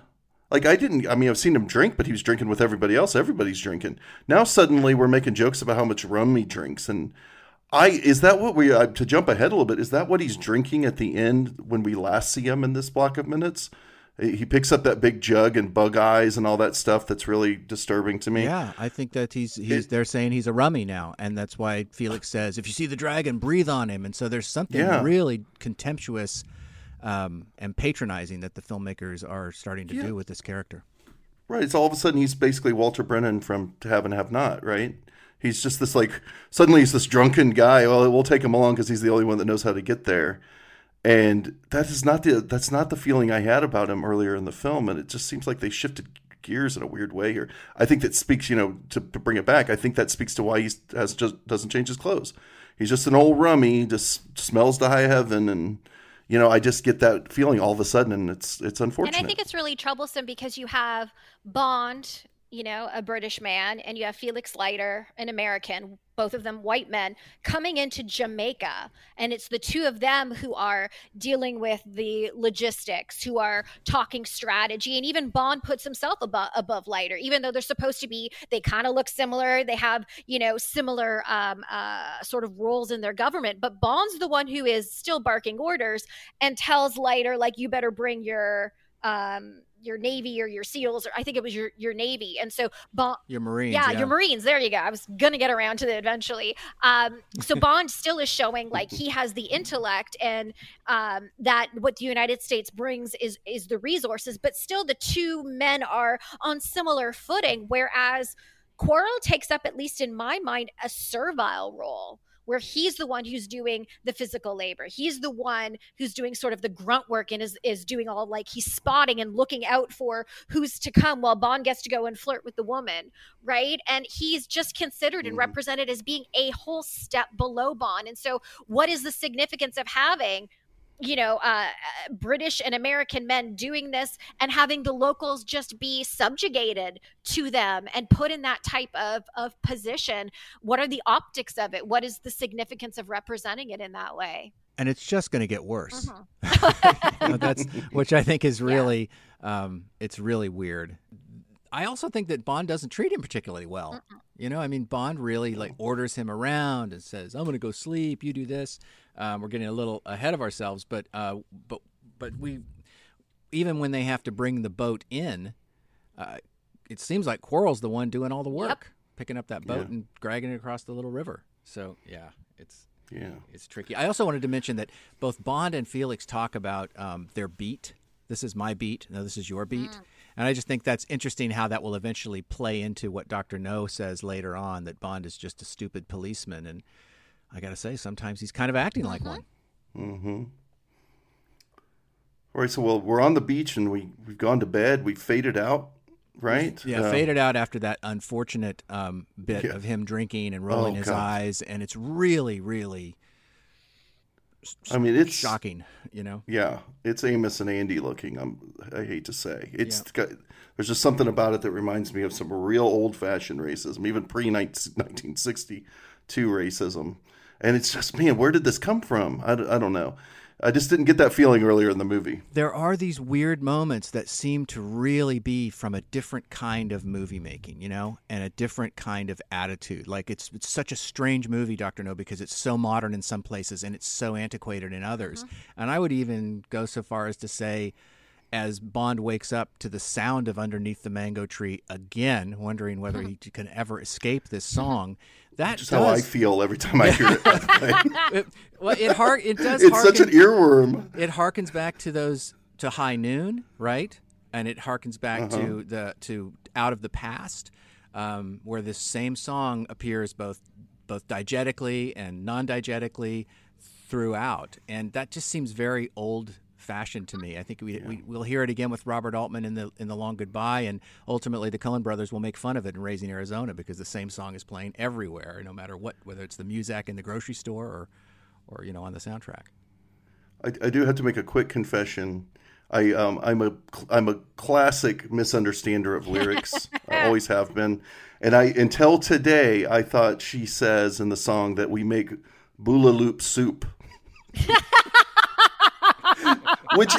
like I didn't. I mean, I've seen him drink, but he was drinking with everybody else. Everybody's drinking now. Suddenly, we're making jokes about how much rum he drinks, and I is that what we uh, to jump ahead a little bit? Is that what he's drinking at the end when we last see him in this block of minutes? He picks up that big jug and bug eyes and all that stuff that's really disturbing to me. Yeah, I think that he's he's it, they're saying he's a rummy now, and that's why Felix says, "If you see the dragon, breathe on him." And so there's something yeah. really contemptuous um, and patronizing that the filmmakers are starting to yeah. do with this character. Right. It's all of a sudden he's basically Walter Brennan from To Have and Have Not, right? He's just this like suddenly he's this drunken guy. Well, we'll take him along because he's the only one that knows how to get there. And that is not the that's not the feeling I had about him earlier in the film. And it just seems like they shifted gears in a weird way here. I think that speaks, you know, to, to bring it back. I think that speaks to why he has just doesn't change his clothes. He's just an old rummy, just smells to high heaven and you know, I just get that feeling all of a sudden, and it's it's unfortunate. And I think it's really troublesome because you have Bond, you know, a British man, and you have Felix Leiter, an American, both of them white men, coming into Jamaica. And it's the two of them who are dealing with the logistics, who are talking strategy. And even Bond puts himself above, above Leiter, even though they're supposed to be, they kind of look similar. They have, you know, similar um, uh, sort of roles in their government. But Bond's the one who is still barking orders and tells Leiter like, you better bring your. Um, your Navy or your SEALs, or I think it was your your Navy. And so Bond, your Marines, yeah, yeah, your Marines. There you go. I was gonna get around to it eventually. Um, so Bond still is showing like he has the intellect, and um, that what the United States brings is is the resources, but still the two men are on similar footing. Whereas Quarrel takes up, at least in my mind, a servile role where he's the one who's doing the physical labor. He's the one who's doing sort of the grunt work and is is doing all like he's spotting and looking out for who's to come while Bond gets to go and flirt with the woman, right? And he's just considered and Mhm. represented as being a whole step below Bond. And so what is the significance of having you know, uh, uh, British and American men doing this and having the locals just be subjugated to them and put in that type of, of position. What are the optics of it? What is the significance of representing it in that way? and it's just going to get worse. Mhm. You know, that's which I think is really, um, it's really weird. I also think that Bond doesn't treat him particularly well. You know, I mean, Bond really like orders him around and says, "I'm going to go sleep. You do this." Um, we're getting a little ahead of ourselves, but uh, but but we even when they have to bring the boat in, uh, it seems like Quarrel's the one doing all the work, picking up that boat Yeah. and dragging it across the little river. So yeah, it's Yeah. it's tricky. I also wanted to mention that both Bond and Felix talk about um, their beat. This is my beat. No, this is your beat. And I just think that's interesting how that will eventually play into what Dr. No says later on that Bond is just a stupid policeman. And I got to say, sometimes he's kind of acting like one. Mm-hmm. All right, so well, we're on the beach and we we've gone to bed. We faded out, right? Yeah, Uh, faded out after that unfortunate um, bit Yeah. of him drinking and rolling Oh, his God. eyes. And it's really, really I mean, it's shocking, you know? Yeah, it's Amos and Andy looking. I'm, I hate to say, it's got, there's just something about it that reminds me of some real old fashioned racism, even pre 1962 racism. And it's just, man, where did this come from? I don't know. I just didn't get that feeling earlier in the movie. there are these weird moments that seem to really be from a different kind of movie making, you know, and a different kind of attitude. Like it's it's such a strange movie, Doctor No, because it's so modern in some places and it's so antiquated in others. Mm-hmm. And I would even go so far as to say, as Bond wakes up to the sound of Underneath the Mango Tree again, wondering whether he can ever escape this song. That Just how I feel every time I hear it. it, well, it, har- it does. it's such an earworm. it harkens back to those to high noon right and it harkens back Uh-huh. to the to out of the past um, where this same song appears both both diegetically and non-diegetically throughout and that just seems very old fashioned to me i think we, we we'll hear it again with robert altman in the in the long goodbye and ultimately the Coen brothers will make fun of it in raising arizona because the same song is playing everywhere no matter what whether it's the muzak in the grocery store or or you know on the soundtrack I, I do have to make a quick confession. I um, I'm a I'm a classic misunderstander of lyrics. I always have been, and I until today I thought she says in the song that we make boulaloop soup. Which,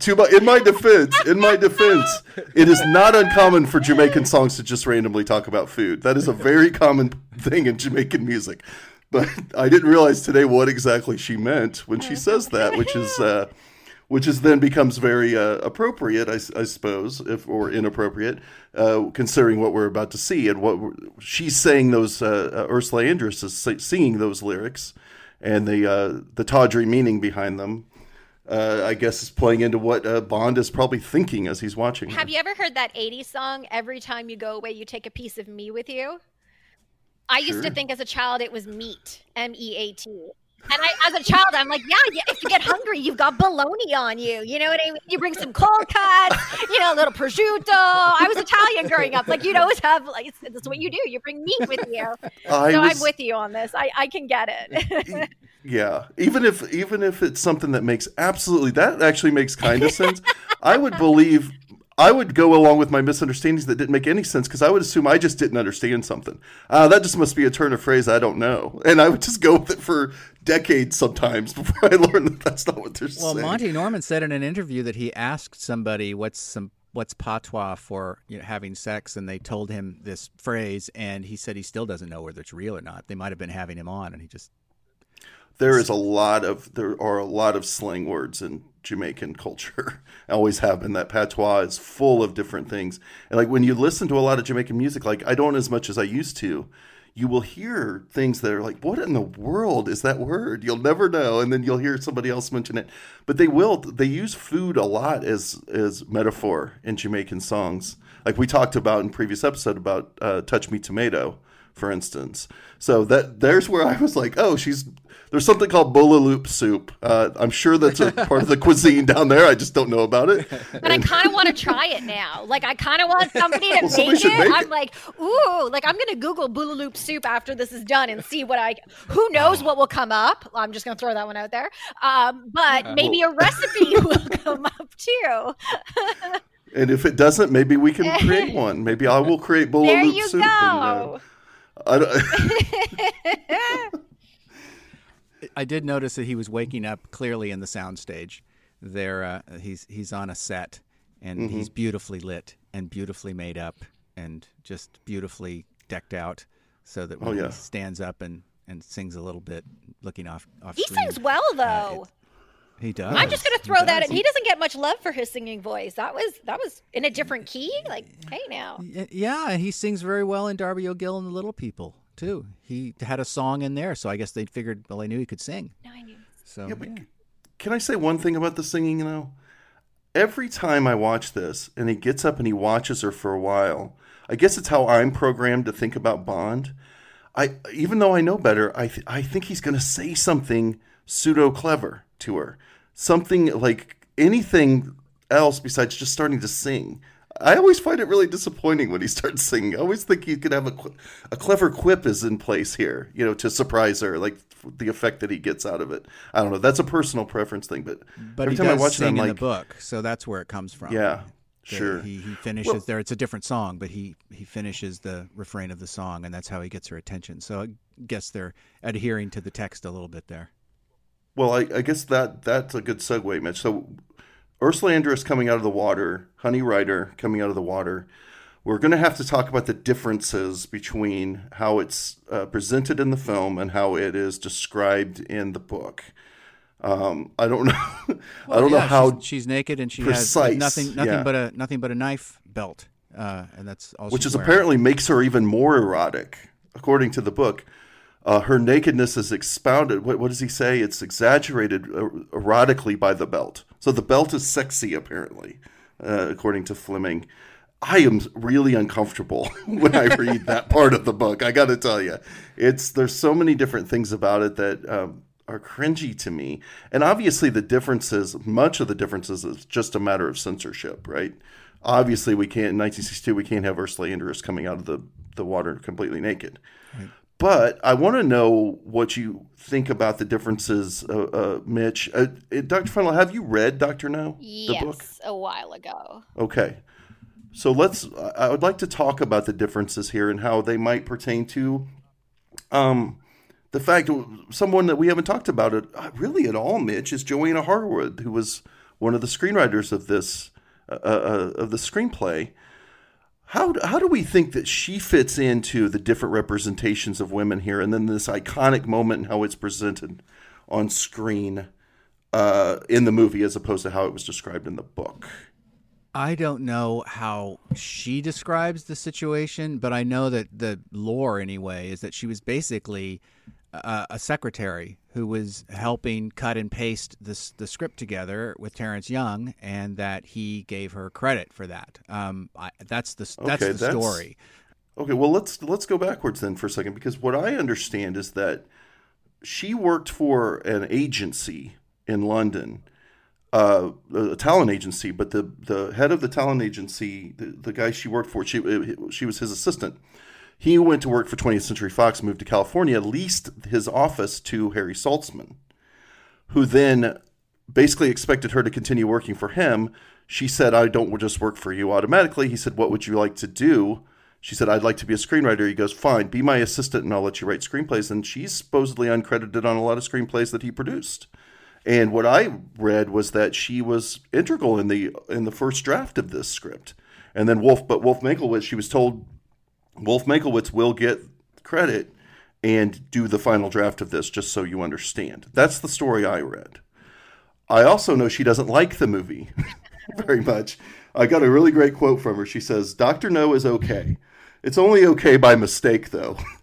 to my, in my defense, in my defense, it is not uncommon for Jamaican songs to just randomly talk about food. That is a very common thing in Jamaican music. But I didn't realize today what exactly she meant when she says that, which is, uh, which is then becomes very uh, appropriate, I, I suppose, if or inappropriate, uh, considering what we're about to see and what she's saying. Those uh, uh, Ursula Andress is singing those lyrics, and the uh, the tawdry meaning behind them uh, I guess is playing into what uh, Bond is probably thinking as he's watching. her. Have you ever heard that 80s song, Every Time You Go Away, You Take a Piece of Me with You? I used to think as a child it was meat, M E A T. And I, as a child, I'm like, yeah, yeah, if you get hungry, you've got bologna on you. You know what I mean? You bring some cold cuts, you know, a little prosciutto. I was Italian growing up. Like, you'd always have, like, that's what you do. You bring meat with you. I so was- I'm with you on this. I, I can get it. Yeah, even if even if it's something that makes absolutely that actually makes kind of sense, I would believe I would go along with my misunderstandings that didn't make any sense because I would assume I just didn't understand something. Uh, that just must be a turn of phrase I don't know, and I would just go with it for decades sometimes before I learned that that's not what they're well, saying. Well, Monty Norman said in an interview that he asked somebody what's some what's patois for you know, having sex, and they told him this phrase, and he said he still doesn't know whether it's real or not. They might have been having him on, and he just. There is a lot of there are a lot of slang words in Jamaican culture. Always have been. That patois is full of different things, and like when you listen to a lot of Jamaican music, like I don't as much as I used to you will hear things that are like, what in the world is that word? You'll never know. And then you'll hear somebody else mention it. But they will, they use food a lot as, as metaphor in Jamaican songs. Like we talked about in previous episode about uh, Touch Me Tomato, for instance. So that there's where I was like, oh, she's there's something called bulaloop soup. Uh, I'm sure that's a part of the cuisine down there. I just don't know about it. But and, I kind of want to try it now. Like I kind of want somebody to well, make, it. make, I'm like, ooh, like I'm gonna Google bulaloop soup after this is done and see what I. Who knows what will come up? I'm just gonna throw that one out there. Um, but maybe a recipe will come up too. and if it doesn't, maybe we can create one. Maybe I will create bulaloop soup. Go. And, uh, I I did notice that he was waking up clearly in the soundstage. There, uh, he's he's on a set, and mm-hmm. he's beautifully lit and beautifully made up and just beautifully decked out, so that oh, when oh, yeah. he stands up and, and sings a little bit, looking off off. He screen, sings well, though. Uh, it, he does. I'm just gonna throw that in. He doesn't get much love for his singing voice. That was that was in a different key. Like, hey now. Yeah, and he sings very well in Darby O'Gill and the Little People too. He had a song in there, so I guess they figured. Well, they knew he could sing. No, I knew. So yeah, yeah. can I say one thing about the singing? You know, every time I watch this, and he gets up and he watches her for a while. I guess it's how I'm programmed to think about Bond. I even though I know better, I th- I think he's going to say something pseudo clever to her, something like anything else besides just starting to sing. I always find it really disappointing when he starts singing. I always think he could have a, a clever quip is in place here, you know, to surprise her, like the effect that he gets out of it. I don't know. That's a personal preference thing, but, but every time I watch it, I'm in like, the book, so that's where it comes from. Yeah, the, sure. He, he finishes well, there. It's a different song, but he he finishes the refrain of the song, and that's how he gets her attention. So I guess they're adhering to the text a little bit there. Well, I, I guess that that's a good segue, Mitch. So Ursula Andress coming out of the water, Honey Ryder coming out of the water. We're going to have to talk about the differences between how it's uh, presented in the film and how it is described in the book. Um, I don't know. Well, I don't yeah, know how she's, she's, naked and she precise, has nothing, nothing yeah. but a nothing but a knife belt, uh, and that's all. Which is wearing. apparently makes her even more erotic, according to the book. Uh, her nakedness is expounded. What, what, does he say? It's exaggerated er- erotically by the belt. So the belt is sexy, apparently, uh, according to Fleming. I am really uncomfortable when I read that part of the book. I got to tell you, it's there's so many different things about it that um, are cringy to me, and obviously the differences, much of the differences, is just a matter of censorship, right? Obviously, we can't in 1962 we can't have Ursula Andress coming out of the the water completely naked. Right. But I want to know what you think about the differences, uh, uh, Mitch. Uh, Dr. Funnell, have you read Dr. No? Yes, the book? a while ago. Okay. So let's, I would like to talk about the differences here and how they might pertain to um, the fact someone that we haven't talked about it uh, really at all, Mitch, is Johanna Harwood, who was one of the screenwriters of this, uh, uh, of the screenplay. How, how do we think that she fits into the different representations of women here and then this iconic moment and how it's presented on screen uh, in the movie as opposed to how it was described in the book? I don't know how she describes the situation, but I know that the lore, anyway, is that she was basically a, a secretary who was helping cut and paste this, the script together with Terrence Young, and that he gave her credit for that. Um, I, that's the that's okay, the that's, story. Okay, well let's let's go backwards then for a second because what I understand is that she worked for an agency in London, uh, a talent agency, but the the head of the talent agency, the, the guy she worked for, she she was his assistant he went to work for 20th Century Fox, moved to California, leased his office to Harry Saltzman, who then basically expected her to continue working for him. She said, I don't just work for you automatically. He said, What would you like to do? She said, I'd like to be a screenwriter. He goes, Fine, be my assistant and I'll let you write screenplays. And she's supposedly uncredited on a lot of screenplays that he produced. And what I read was that she was integral in the in the first draft of this script. And then Wolf, but Wolf Mankowitz, she was told Wolf Mankowitz will get credit and do the final draft of this, just so you understand. That's the story I read. I also know she doesn't like the movie very much. I got a really great quote from her. She says, Dr. No is okay. It's only okay by mistake, though.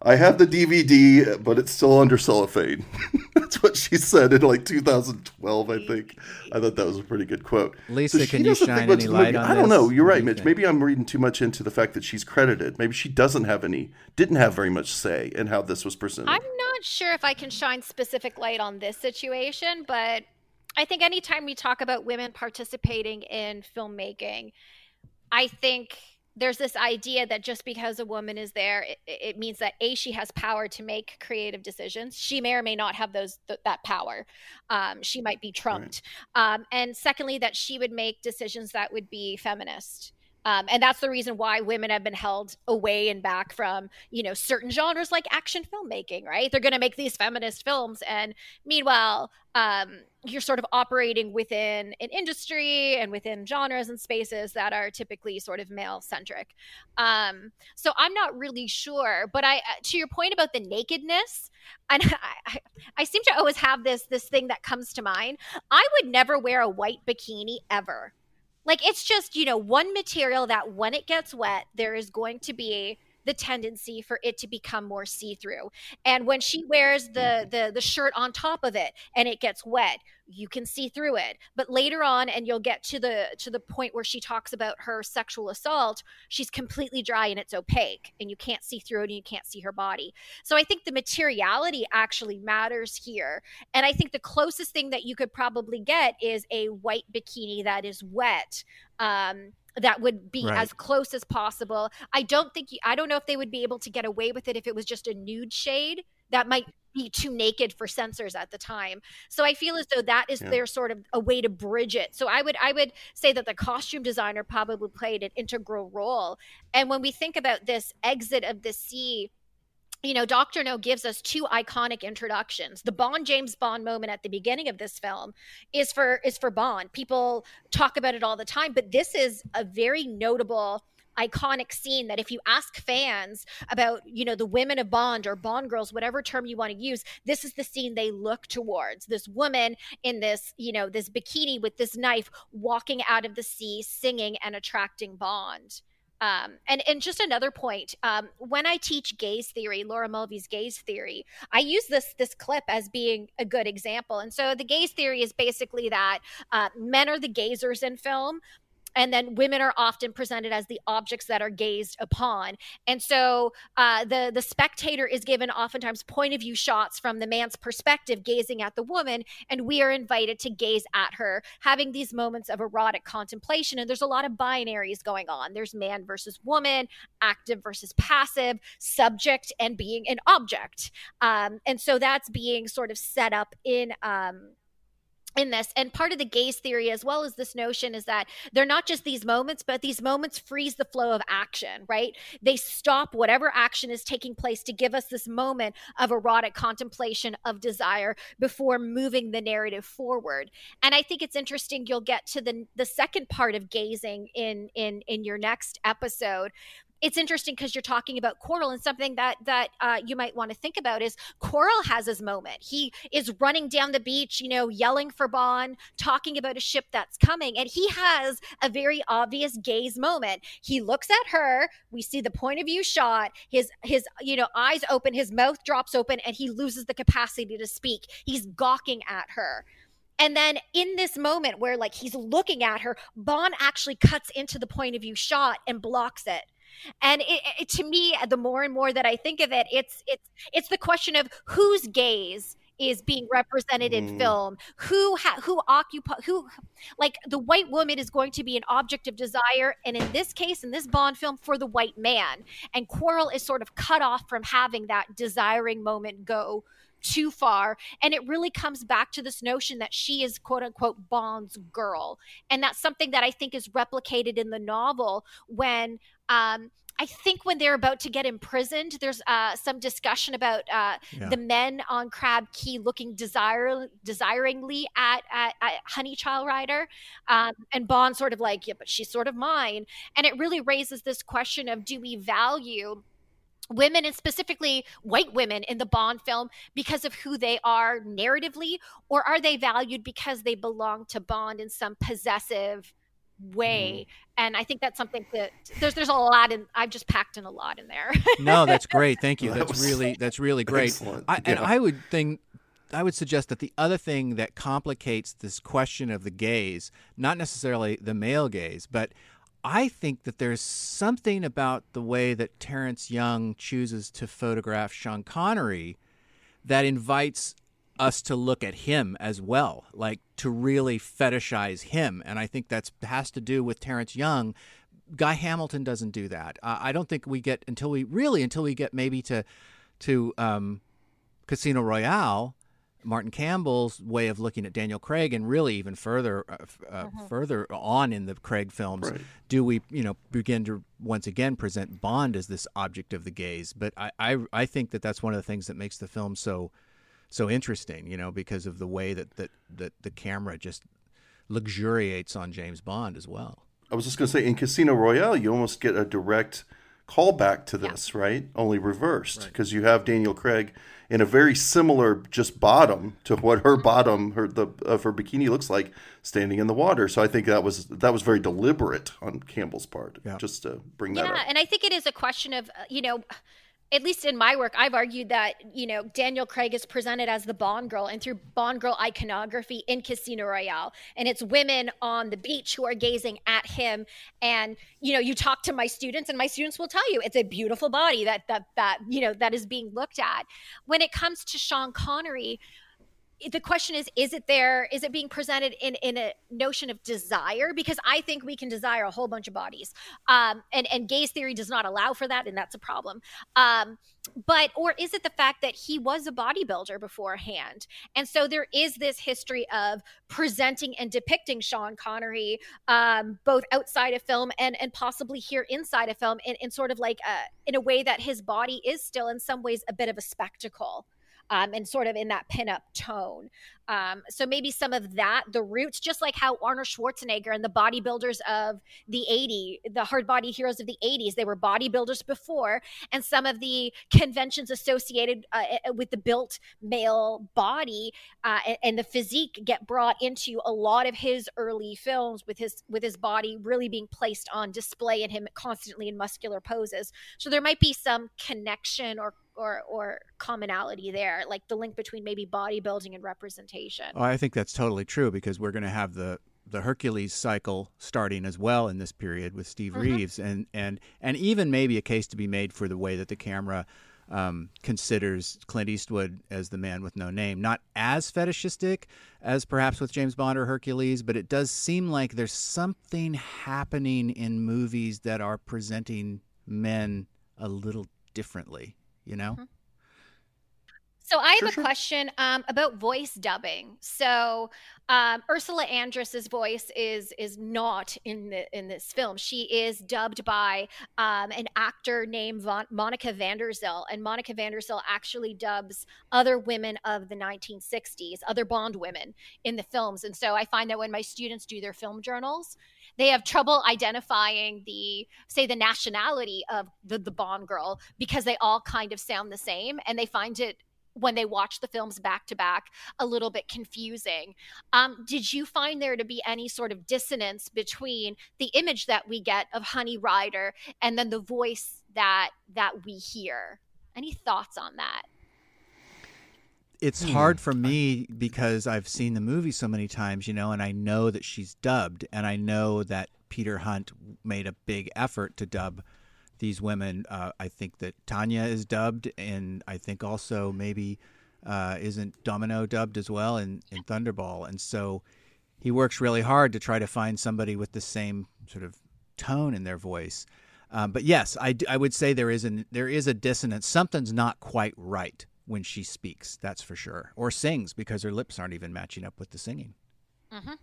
I have the DVD, but it's still under cellophane. That's what she said in like 2012, I think. I thought that was a pretty good quote. Lisa, so can you shine any light on I don't know. You're right, Mitch. Maybe I'm reading too much into the fact that she's credited. Maybe she doesn't have any, didn't have very much say in how this was presented. I'm not sure if I can shine specific light on this situation, but I think anytime we talk about women participating in filmmaking, I think there's this idea that just because a woman is there it, it, means that a she has power to make creative decisions. She may or may not have those th- that power. Um, she might be trumped. Right. um, and secondly that she would make decisions that would be feminist um, and that's the reason why women have been held away and back from, you know, certain genres like action filmmaking, right? They're going to make these feminist films. And meanwhile, um, you're sort of operating within an industry and within genres and spaces that are typically sort of male centric. Um, so I'm not really sure, but I, uh, to your point about the nakedness, and I, I, seem to always have this this thing that comes to mind. I would never wear a white bikini ever. Like it's just, you know, one material that when it gets wet, there is going to be the tendency for it to become more see-through. And when she wears the mm-hmm. the the shirt on top of it and it gets wet, you can see through it. But later on and you'll get to the to the point where she talks about her sexual assault, she's completely dry and it's opaque and you can't see through it and you can't see her body. So I think the materiality actually matters here. And I think the closest thing that you could probably get is a white bikini that is wet. Um, that would be right. as close as possible. I don't think you, I don't know if they would be able to get away with it if it was just a nude shade. That might be too naked for censors at the time. So I feel as though that is yeah. their sort of a way to bridge it. So I would I would say that the costume designer probably played an integral role. And when we think about this exit of the sea you know, Dr. No gives us two iconic introductions. The Bond James Bond moment at the beginning of this film is for is for Bond. People talk about it all the time, but this is a very notable iconic scene that if you ask fans about, you know, the women of Bond or Bond girls, whatever term you want to use, this is the scene they look towards. This woman in this, you know, this bikini with this knife walking out of the sea, singing and attracting Bond. Um, and and just another point, um, when I teach gaze theory, Laura Mulvey's gaze theory, I use this this clip as being a good example. And so the gaze theory is basically that uh, men are the gazers in film, and then women are often presented as the objects that are gazed upon. And so uh, the the spectator is given oftentimes point of view shots from the man's perspective gazing at the woman and we are invited to gaze at her having these moments of erotic contemplation. And there's a lot of binaries going on. There's man versus woman active versus passive subject and being an object. Um, and so that's being sort of set up in um, in this and part of the gaze theory as well as this notion is that they're not just these moments but these moments freeze the flow of action right? They stop whatever action is taking place to give us this moment of erotic contemplation of desire before moving the narrative forward. And i think it's interesting you'll get to the the second part of gazing in in in your next episode it's interesting because you're talking about Quarrel and something that that uh, you might want to think about is Quarrel has his moment. He is running down the beach, you know, yelling for Bond, talking about a ship that's coming, and he has a very obvious gaze moment. He looks at her. We see the point of view shot. His his you know eyes open, his mouth drops open, and he loses the capacity to speak. He's gawking at her. And then in this moment where like he's looking at her, Bond actually cuts into the point of view shot and blocks it and it, it, to me the more and more that i think of it it's it's it's the question of whose gaze is being represented in mm. film who ha- who occupy who like the white woman is going to be an object of desire and in this case in this bond film for the white man and quarrel is sort of cut off from having that desiring moment go too far. And it really comes back to this notion that she is quote unquote Bond's girl. And that's something that I think is replicated in the novel when um, I think when they're about to get imprisoned, there's uh, some discussion about uh, yeah. the men on Crab Key looking desire desiringly at, at, at Honey Child Rider, um, and Bond sort of like, yeah, but she's sort of mine, and it really raises this question of do we value women and specifically white women in the Bond film because of who they are narratively, or are they valued because they belong to Bond in some possessive way. Mm. and i think that's something that there's there's a lot in i've just packed in a lot in there. No that's great. Thank you. That's really that's really great. I, yeah. and i would think I would suggest that the other thing that complicates this question of the gaze, not necessarily the male gaze, but I think that there's something about the way that Terrence Young chooses to photograph Sean Connery that invites us to look at him as well, like to really fetishize him. And I think that has to do with Terrence Young. Guy Hamilton doesn't do that. Uh, I don't think we get until we really until we get maybe to to um, Casino Royale. Martin Campbell's way of looking at Daniel Craig, and really even further, uh, uh, mm-hmm. further on in the Craig films, right. do we, you know, begin to once again present Bond as this object of the gaze? But I, I, I think that that's one of the things that makes the film so so interesting, you know, because of the way that that that the camera just luxuriates on James Bond as well. I was just going to say in Casino Royale, you almost get a direct callback to this, yeah. right? Only reversed because right. you have Daniel Craig in a very similar just bottom to what her bottom her the of her bikini looks like standing in the water. So I think that was that was very deliberate on Campbell's part, yeah. just to bring that yeah, up. Yeah, and I think it is a question of uh, you know at least in my work, I've argued that, you know, Daniel Craig is presented as the Bond girl and through Bond girl iconography in Casino Royale. And it's women on the beach who are gazing at him. And, you know, you talk to my students and my students will tell you it's a beautiful body that, that, that, you know, that is being looked at. When it comes to Sean Connery, the question is is it there? Is it being presented in in a notion of desire? Because i think we can desire a whole bunch of bodies. Um, and and gaze theory does not allow for that and that's a problem. Um, but or is it the fact that he was a bodybuilder beforehand? And so there is this history of presenting and depicting sean connery um, both outside of film and and possibly here inside of film in, in sort of like a, in a way that his body is still in some ways a bit of a spectacle um, and sort of in that pinup tone. Um, so maybe some of that, the roots, just like how Arnold Schwarzenegger and the bodybuilders of the 80s, the hard body heroes of the 80s, they were bodybuilders before, and some of the conventions associated uh, eh, eh, with the built male body uh, and, and the physique get brought into a lot of his early films with his with his body really being placed on display and him constantly in muscular poses. So there might be some connection or or or commonality there, like the link between maybe bodybuilding and representation. Oh, I think that's totally true because we're going to have the the Hercules cycle starting as well in this period with Steve mm-hmm. Reeves, and and and even maybe a case to be made for the way that the camera um, considers Clint Eastwood as the man with no name. Not as fetishistic as perhaps with James Bond or Hercules, but it does seem like there's something happening in movies that are presenting men a little differently you know? Mm-hmm. So I have sure, a sure. question um, about voice dubbing. So um, Ursula Andress's voice is is not in the in this film. She is dubbed by um, an actor named Von- Monica van der Zyl, and Monica van der Zyl actually dubs other women of the 1960s, other Bond women in the films. And so I find that when my students do their film journals, they have trouble identifying the say the nationality of the the Bond girl because they all kind of sound the same, and they find it when they watch the films back to back a little bit confusing. Um, did you find there to be any sort of dissonance between the image that we get of Honey Ryder and then the voice that that we hear? Any thoughts on that? It's hmm. hard for me because I've seen the movie so many times, you know, and I know that she's dubbed, and I know that Peter Hunt made a big effort to dub these women. Uh, I think that Tanya is dubbed, and I think also maybe uh, isn't Domino dubbed as well in, in Thunderball, and so he works really hard to try to find somebody with the same sort of tone in their voice. Um, but yes, I, I would say there is an there is a dissonance. Something's not quite right when she speaks. That's for sure, or sings because her lips aren't even matching up with the singing. Mm-hmm.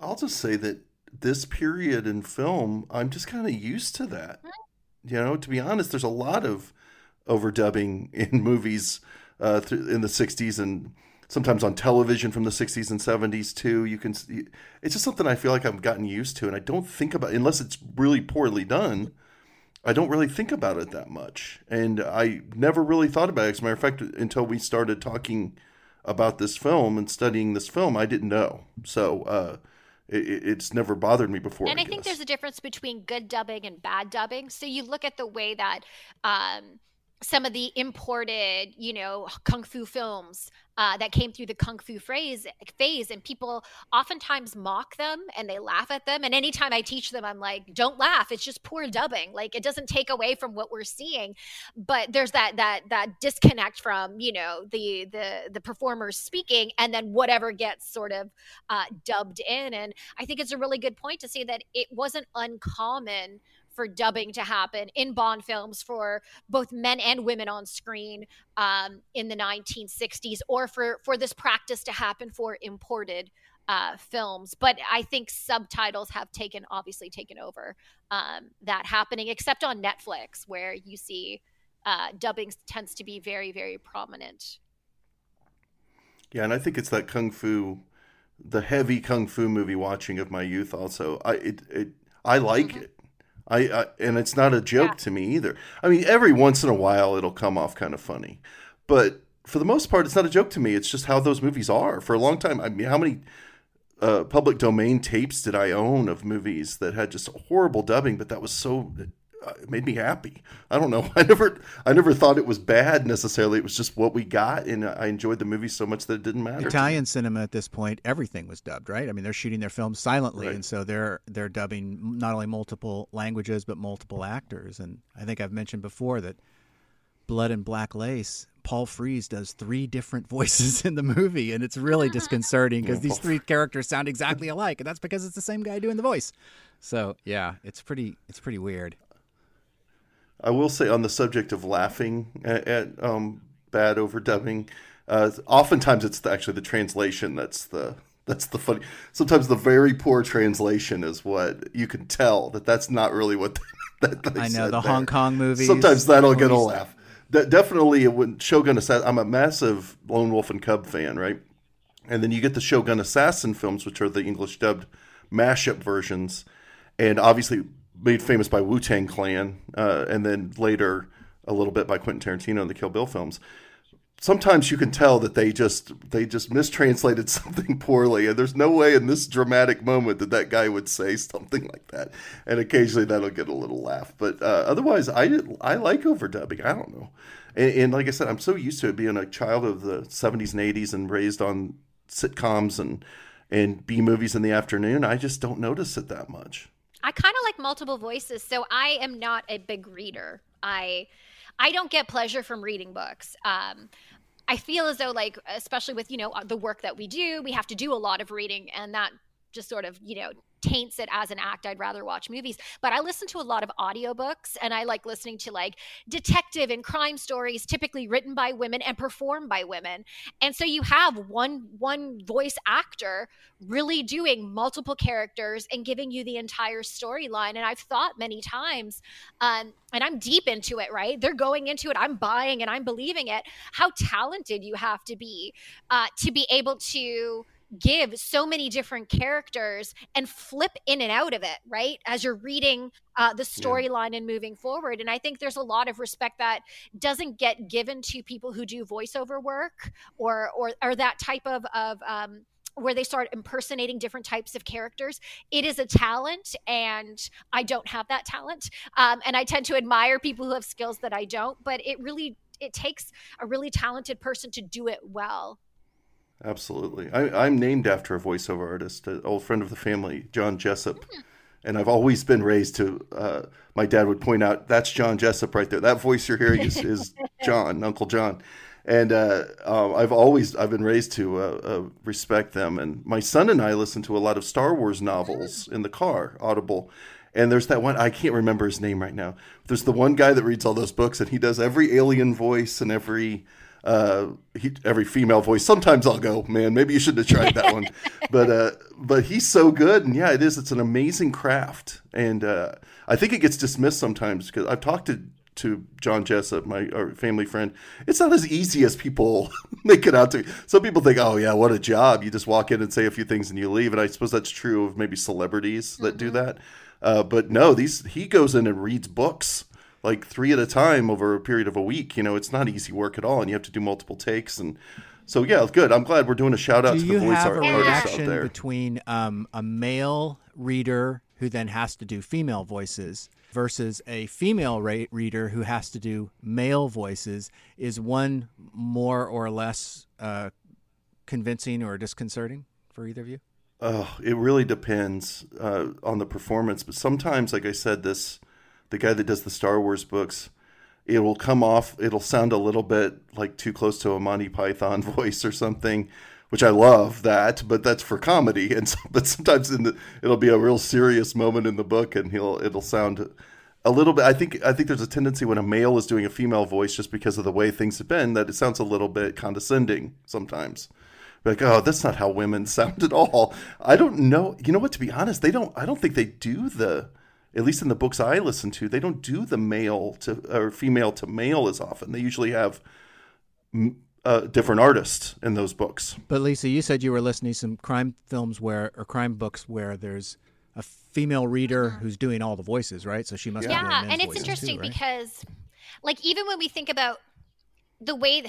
I'll just say that this period in film, I'm just kind of used to that. You know, to be honest, there's a lot of overdubbing in movies uh, in the 60s and sometimes on television from the 60s and 70s too. You can it's just something I feel like I've gotten used to and I don't think about unless it's really poorly done. I don't really think about it that much. And I never really thought about it. As a matter of fact, until we started talking about this film and studying this film, I didn't know. So, uh, it, it's never bothered me before. And I, I think there's a difference between good dubbing and bad dubbing. So you look at the way that um, some of the imported, you know, kung fu films uh, that came through the kung fu phrase phase, and people oftentimes mock them and they laugh at them. And anytime I teach them, I'm like, "Don't laugh. It's just poor dubbing. Like it doesn't take away from what we're seeing." But there's that that that disconnect from you know the the the performers speaking, and then whatever gets sort of uh, dubbed in. And I think it's a really good point to say that it wasn't uncommon for dubbing to happen in Bond films for both men and women on screen um, in the 1960s, or for for this practice to happen for imported uh, films. But I think subtitles have taken obviously taken over um, that happening, except on Netflix, where you see uh, dubbing tends to be very very prominent. Yeah, and I think it's that kung fu, the heavy kung fu movie watching of my youth. Also, I it, it I like mm-hmm. it. I, I, and it's not a joke yeah. to me either. I mean, every once in a while it'll come off kind of funny, but for the most part, it's not a joke to me. It's just how those movies are. For a long time, I mean, how many uh, public domain tapes did I own of movies that had just horrible dubbing, but that was so it made me happy. I don't know. I never, I never thought it was bad necessarily. It was just what we got, and I enjoyed the movie so much that it didn't matter. Italian cinema at this point, everything was dubbed, right? I mean, they're shooting their films silently, right. and so they're they're dubbing not only multiple languages but multiple actors. And I think I've mentioned before that Blood and Black Lace. Paul Frees does three different voices in the movie, and it's really disconcerting because these three characters sound exactly alike, and that's because it's the same guy doing the voice. So yeah, it's pretty it's pretty weird. I will say on the subject of laughing at, at um, bad overdubbing, uh, oftentimes it's the, actually the translation that's the that's the funny. Sometimes the very poor translation is what you can tell that that's not really what they, that they I know the there. Hong Kong movies. Sometimes that'll get a laugh. De- definitely, when Shogun Assassin, I'm a massive Lone Wolf and Cub fan, right? And then you get the Shogun Assassin films, which are the English dubbed mashup versions, and obviously made famous by Wu Tang Clan, uh, and then later a little bit by Quentin Tarantino in the Kill Bill films. Sometimes you can tell that they just they just mistranslated something poorly, and there's no way in this dramatic moment that that guy would say something like that. And occasionally that'll get a little laugh, but uh, otherwise, I I like overdubbing. I don't know, and, and like I said, I'm so used to it being a child of the 70s and 80s and raised on sitcoms and and B movies in the afternoon. I just don't notice it that much. I kind of like multiple voices, so I am not a big reader. I I don't get pleasure from reading books. Um, I feel as though, like, especially with you know the work that we do, we have to do a lot of reading, and that just sort of you know taints it as an act. I'd rather watch movies. But I listen to a lot of audiobooks and I like listening to like detective and crime stories typically written by women and performed by women. And so you have one one voice actor really doing multiple characters and giving you the entire storyline. And I've thought many times, um, and I'm deep into it, right? They're going into it, I'm buying and I'm believing it. How talented you have to be uh, to be able to give so many different characters and flip in and out of it, right? As you're reading uh, the storyline yeah. and moving forward. And I think there's a lot of respect that doesn't get given to people who do voiceover work or or or that type of of um, where they start impersonating different types of characters. It is a talent, and I don't have that talent. Um, and I tend to admire people who have skills that I don't. But it really it takes a really talented person to do it well. Absolutely. I, am named after a voiceover artist, an old friend of the family, John Jessup. And I've always been raised to, uh, my dad would point out, that's John Jessup right there. That voice you're hearing is, is John, Uncle John. And uh, uh, I've always, I've been raised to uh, uh, respect them. And my son and I listen to a lot of Star Wars novels in the car, Audible. And there's that one I can't remember his name right now. There's the one guy that reads all those books, and he does every alien voice and every uh, he, every female voice. Sometimes I'll go, man, maybe you shouldn't have tried that one. but uh, but he's so good, and yeah, it is. It's an amazing craft, and uh, I think it gets dismissed sometimes because I've talked to to John Jessup, my family friend. It's not as easy as people make it out to. Some people think, oh yeah, what a job! You just walk in and say a few things and you leave. And I suppose that's true of maybe celebrities that mm-hmm. do that. Uh, but no, these he goes in and reads books like three at a time over a period of a week. You know, it's not easy work at all, and you have to do multiple takes. And so, yeah, good. I'm glad we're doing a shout out do to the voice art artists out there. Between um, a male reader who then has to do female voices versus a female reader who has to do male voices, is one more or less uh, convincing or disconcerting for either of you? Oh, it really depends uh, on the performance. But sometimes, like I said, this the guy that does the Star Wars books, it will come off, it'll sound a little bit like too close to a Monty Python voice or something, which I love that, but that's for comedy. And so, but sometimes in the, it'll be a real serious moment in the book, and he'll it'll sound a little bit. I think I think there's a tendency when a male is doing a female voice, just because of the way things have been, that it sounds a little bit condescending sometimes like oh that's not how women sound at all i don't know you know what to be honest they don't i don't think they do the at least in the books I listen to, they don't do the male to or female to male as often. They usually have uh, different artists in those books. But Lisa, you said you were listening to some crime films where or crime books where there's a female reader uh-huh. who's doing all the voices, right? So she must have yeah, and it's interesting too, right? because, like, even when we think about the way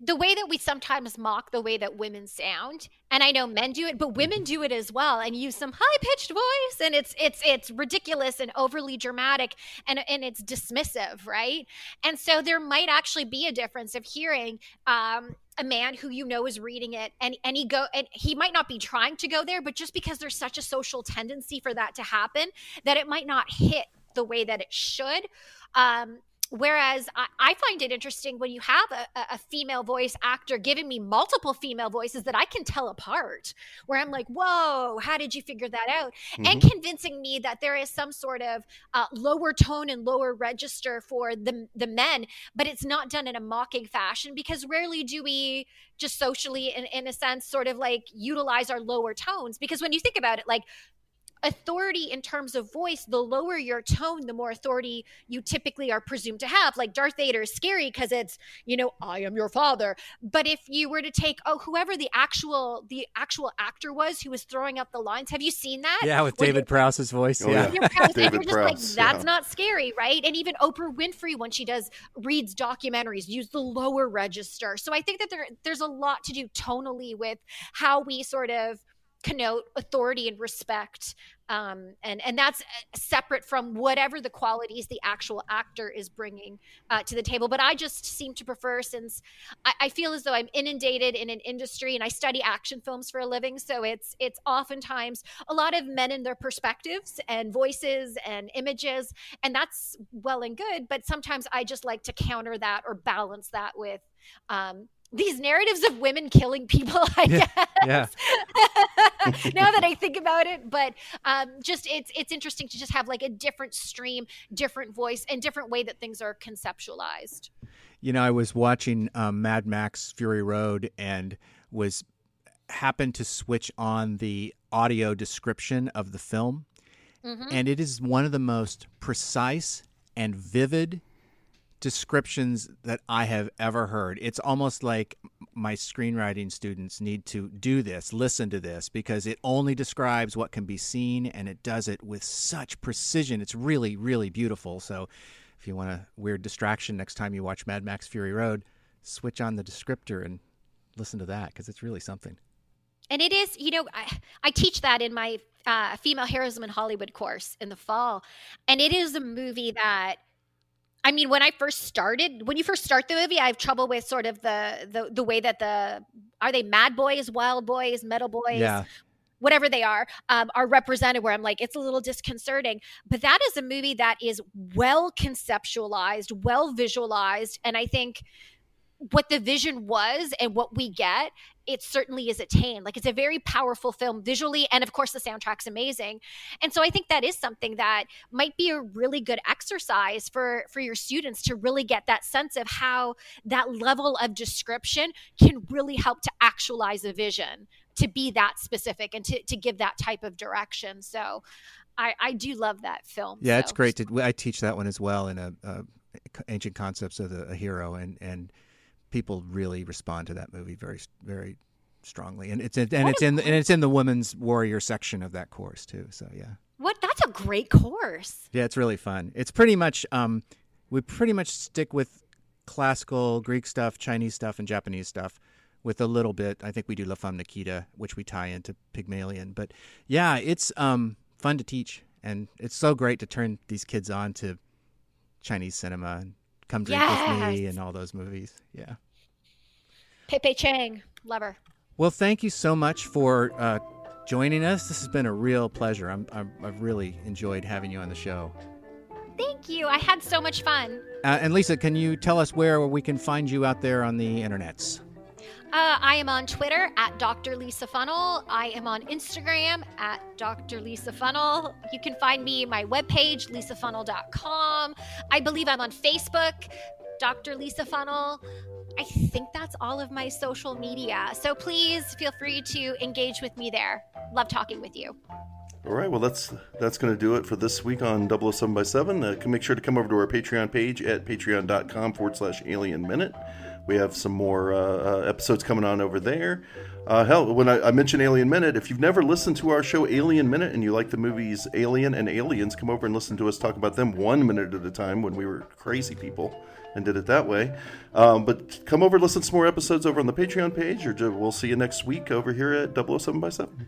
the way that we sometimes mock the way that women sound and i know men do it but women mm-hmm. do it as well and use some high pitched voice and it's it's it's ridiculous and overly dramatic and and it's dismissive right and so there might actually be a difference of hearing um a man who you know is reading it and and he go and he might not be trying to go there but just because there's such a social tendency for that to happen that it might not hit the way that it should um Whereas I, I, find it interesting when you have a, a, female voice actor giving me multiple female voices that I can tell apart, where I'm like, whoa, how did you figure that out? Mm-hmm. And convincing me that there is some sort of uh, lower tone and lower register for the, the men, but it's not done in a mocking fashion because rarely do we just socially, in, in a sense, sort of like utilize our lower tones. Because when you think about it, like authority in terms of voice, the lower your tone, the more authority you typically are presumed to have. Like Darth Vader is scary because it's, you know, I am your father. But if you were to take, oh, whoever the actual the actual actor was who was throwing up the lines, have you seen that? Yeah, with David Prowse's voice. Oh, yeah. yeah. Prowse, David and you're just Prowse, like, that's yeah. not scary, right? And even Oprah Winfrey, when she does reads documentaries, use the lower register. So I think that there there's a lot to do tonally with how we sort of connote authority and respect um, and and that's uh, separate from whatever the qualities the actual actor is bringing uh, to the table. But i just seem to prefer since I, I, feel as though i'm inundated in an industry and i study action films for a living so it's it's oftentimes a lot of men and their perspectives and voices and images and that's well and good but sometimes i just like to counter that or balance that with um, these narratives of women killing people i yeah, guess yeah. now that i think about it but um, just it's it's interesting to just have like a different stream different voice and different way that things are conceptualized you know i was watching um, mad max fury road and was happened to switch on the audio description of the film mm-hmm. and it is one of the most precise and vivid descriptions that I have ever heard. It's almost like my screenwriting students need to do this, listen to this, because it only describes what can be seen and it does it with such precision. It's really, really beautiful. So if you want a weird distraction next time you watch Mad Max Fury Road, switch on the descriptor and listen to that because it's really something. And it is, you know, I, I teach that in my uh, female heroism in Hollywood course in the fall. And it is a movie that – I mean, when I first started, when you first start the movie, I have trouble with sort of the the the way that the are they mad boys, wild boys, metal boys, yeah. whatever they are, um, are represented. Where I'm like, it's a little disconcerting. But that is a movie that is well conceptualized, well visualized, and I think what the vision was and what we get it certainly is attained like it's a very powerful film visually and of course the soundtrack's amazing and so i think that is something that might be a really good exercise for for your students to really get that sense of how that level of description can really help to actualize a vision to be that specific and to, to give that type of direction so I, I do love that film. Yeah, so. it's great. To, I teach that one as well in a, a ancient concepts of the, a hero, and and people really respond to that movie very very strongly, and it's in, and it's in and it's in the women's warrior section of that course too. So yeah, what that's a great course. Yeah, it's really fun. It's pretty much um, we pretty much stick with classical Greek stuff, Chinese stuff, and Japanese stuff. With a little bit, I think we do La Femme Nikita, which we tie into Pygmalion. But yeah, it's um, fun to teach, and it's so great to turn these kids on to Chinese cinema and Come Drink yes. with Me and all those movies. Yeah. Pei-Pei Cheng, lover. Well, thank you so much for uh, joining us. This has been a real pleasure. I'm, i have really enjoyed having you on the show. Thank you. I had so much fun. Uh, and Lisa, can you tell us where we can find you out there on the internets? Uh, I am on Twitter at Dr. Lisa Funnell. I am on Instagram at Dr. Lisa Funnell. You can find me my webpage, lisafunnell.com. I believe I'm on Facebook, Dr. Lisa Funnell. I think that's all of my social media. So please feel free to engage with me there. Love talking with you. All right, well that's that's going to do it for this week on 007 by 7. Uh, make sure to come over to our Patreon page at patreon.com forward slash alien minute. We have some more uh, uh, episodes coming on over there. Uh, hell, when I, I, mentioned Alien Minute, if you've never listened to our show Alien Minute and you like the movies Alien and Aliens, come over and listen to us talk about them one minute at a time when we were crazy people and did it that way. Um, but come over, listen to some more episodes over on the Patreon page, or we'll see you next week over here at 007 by 7.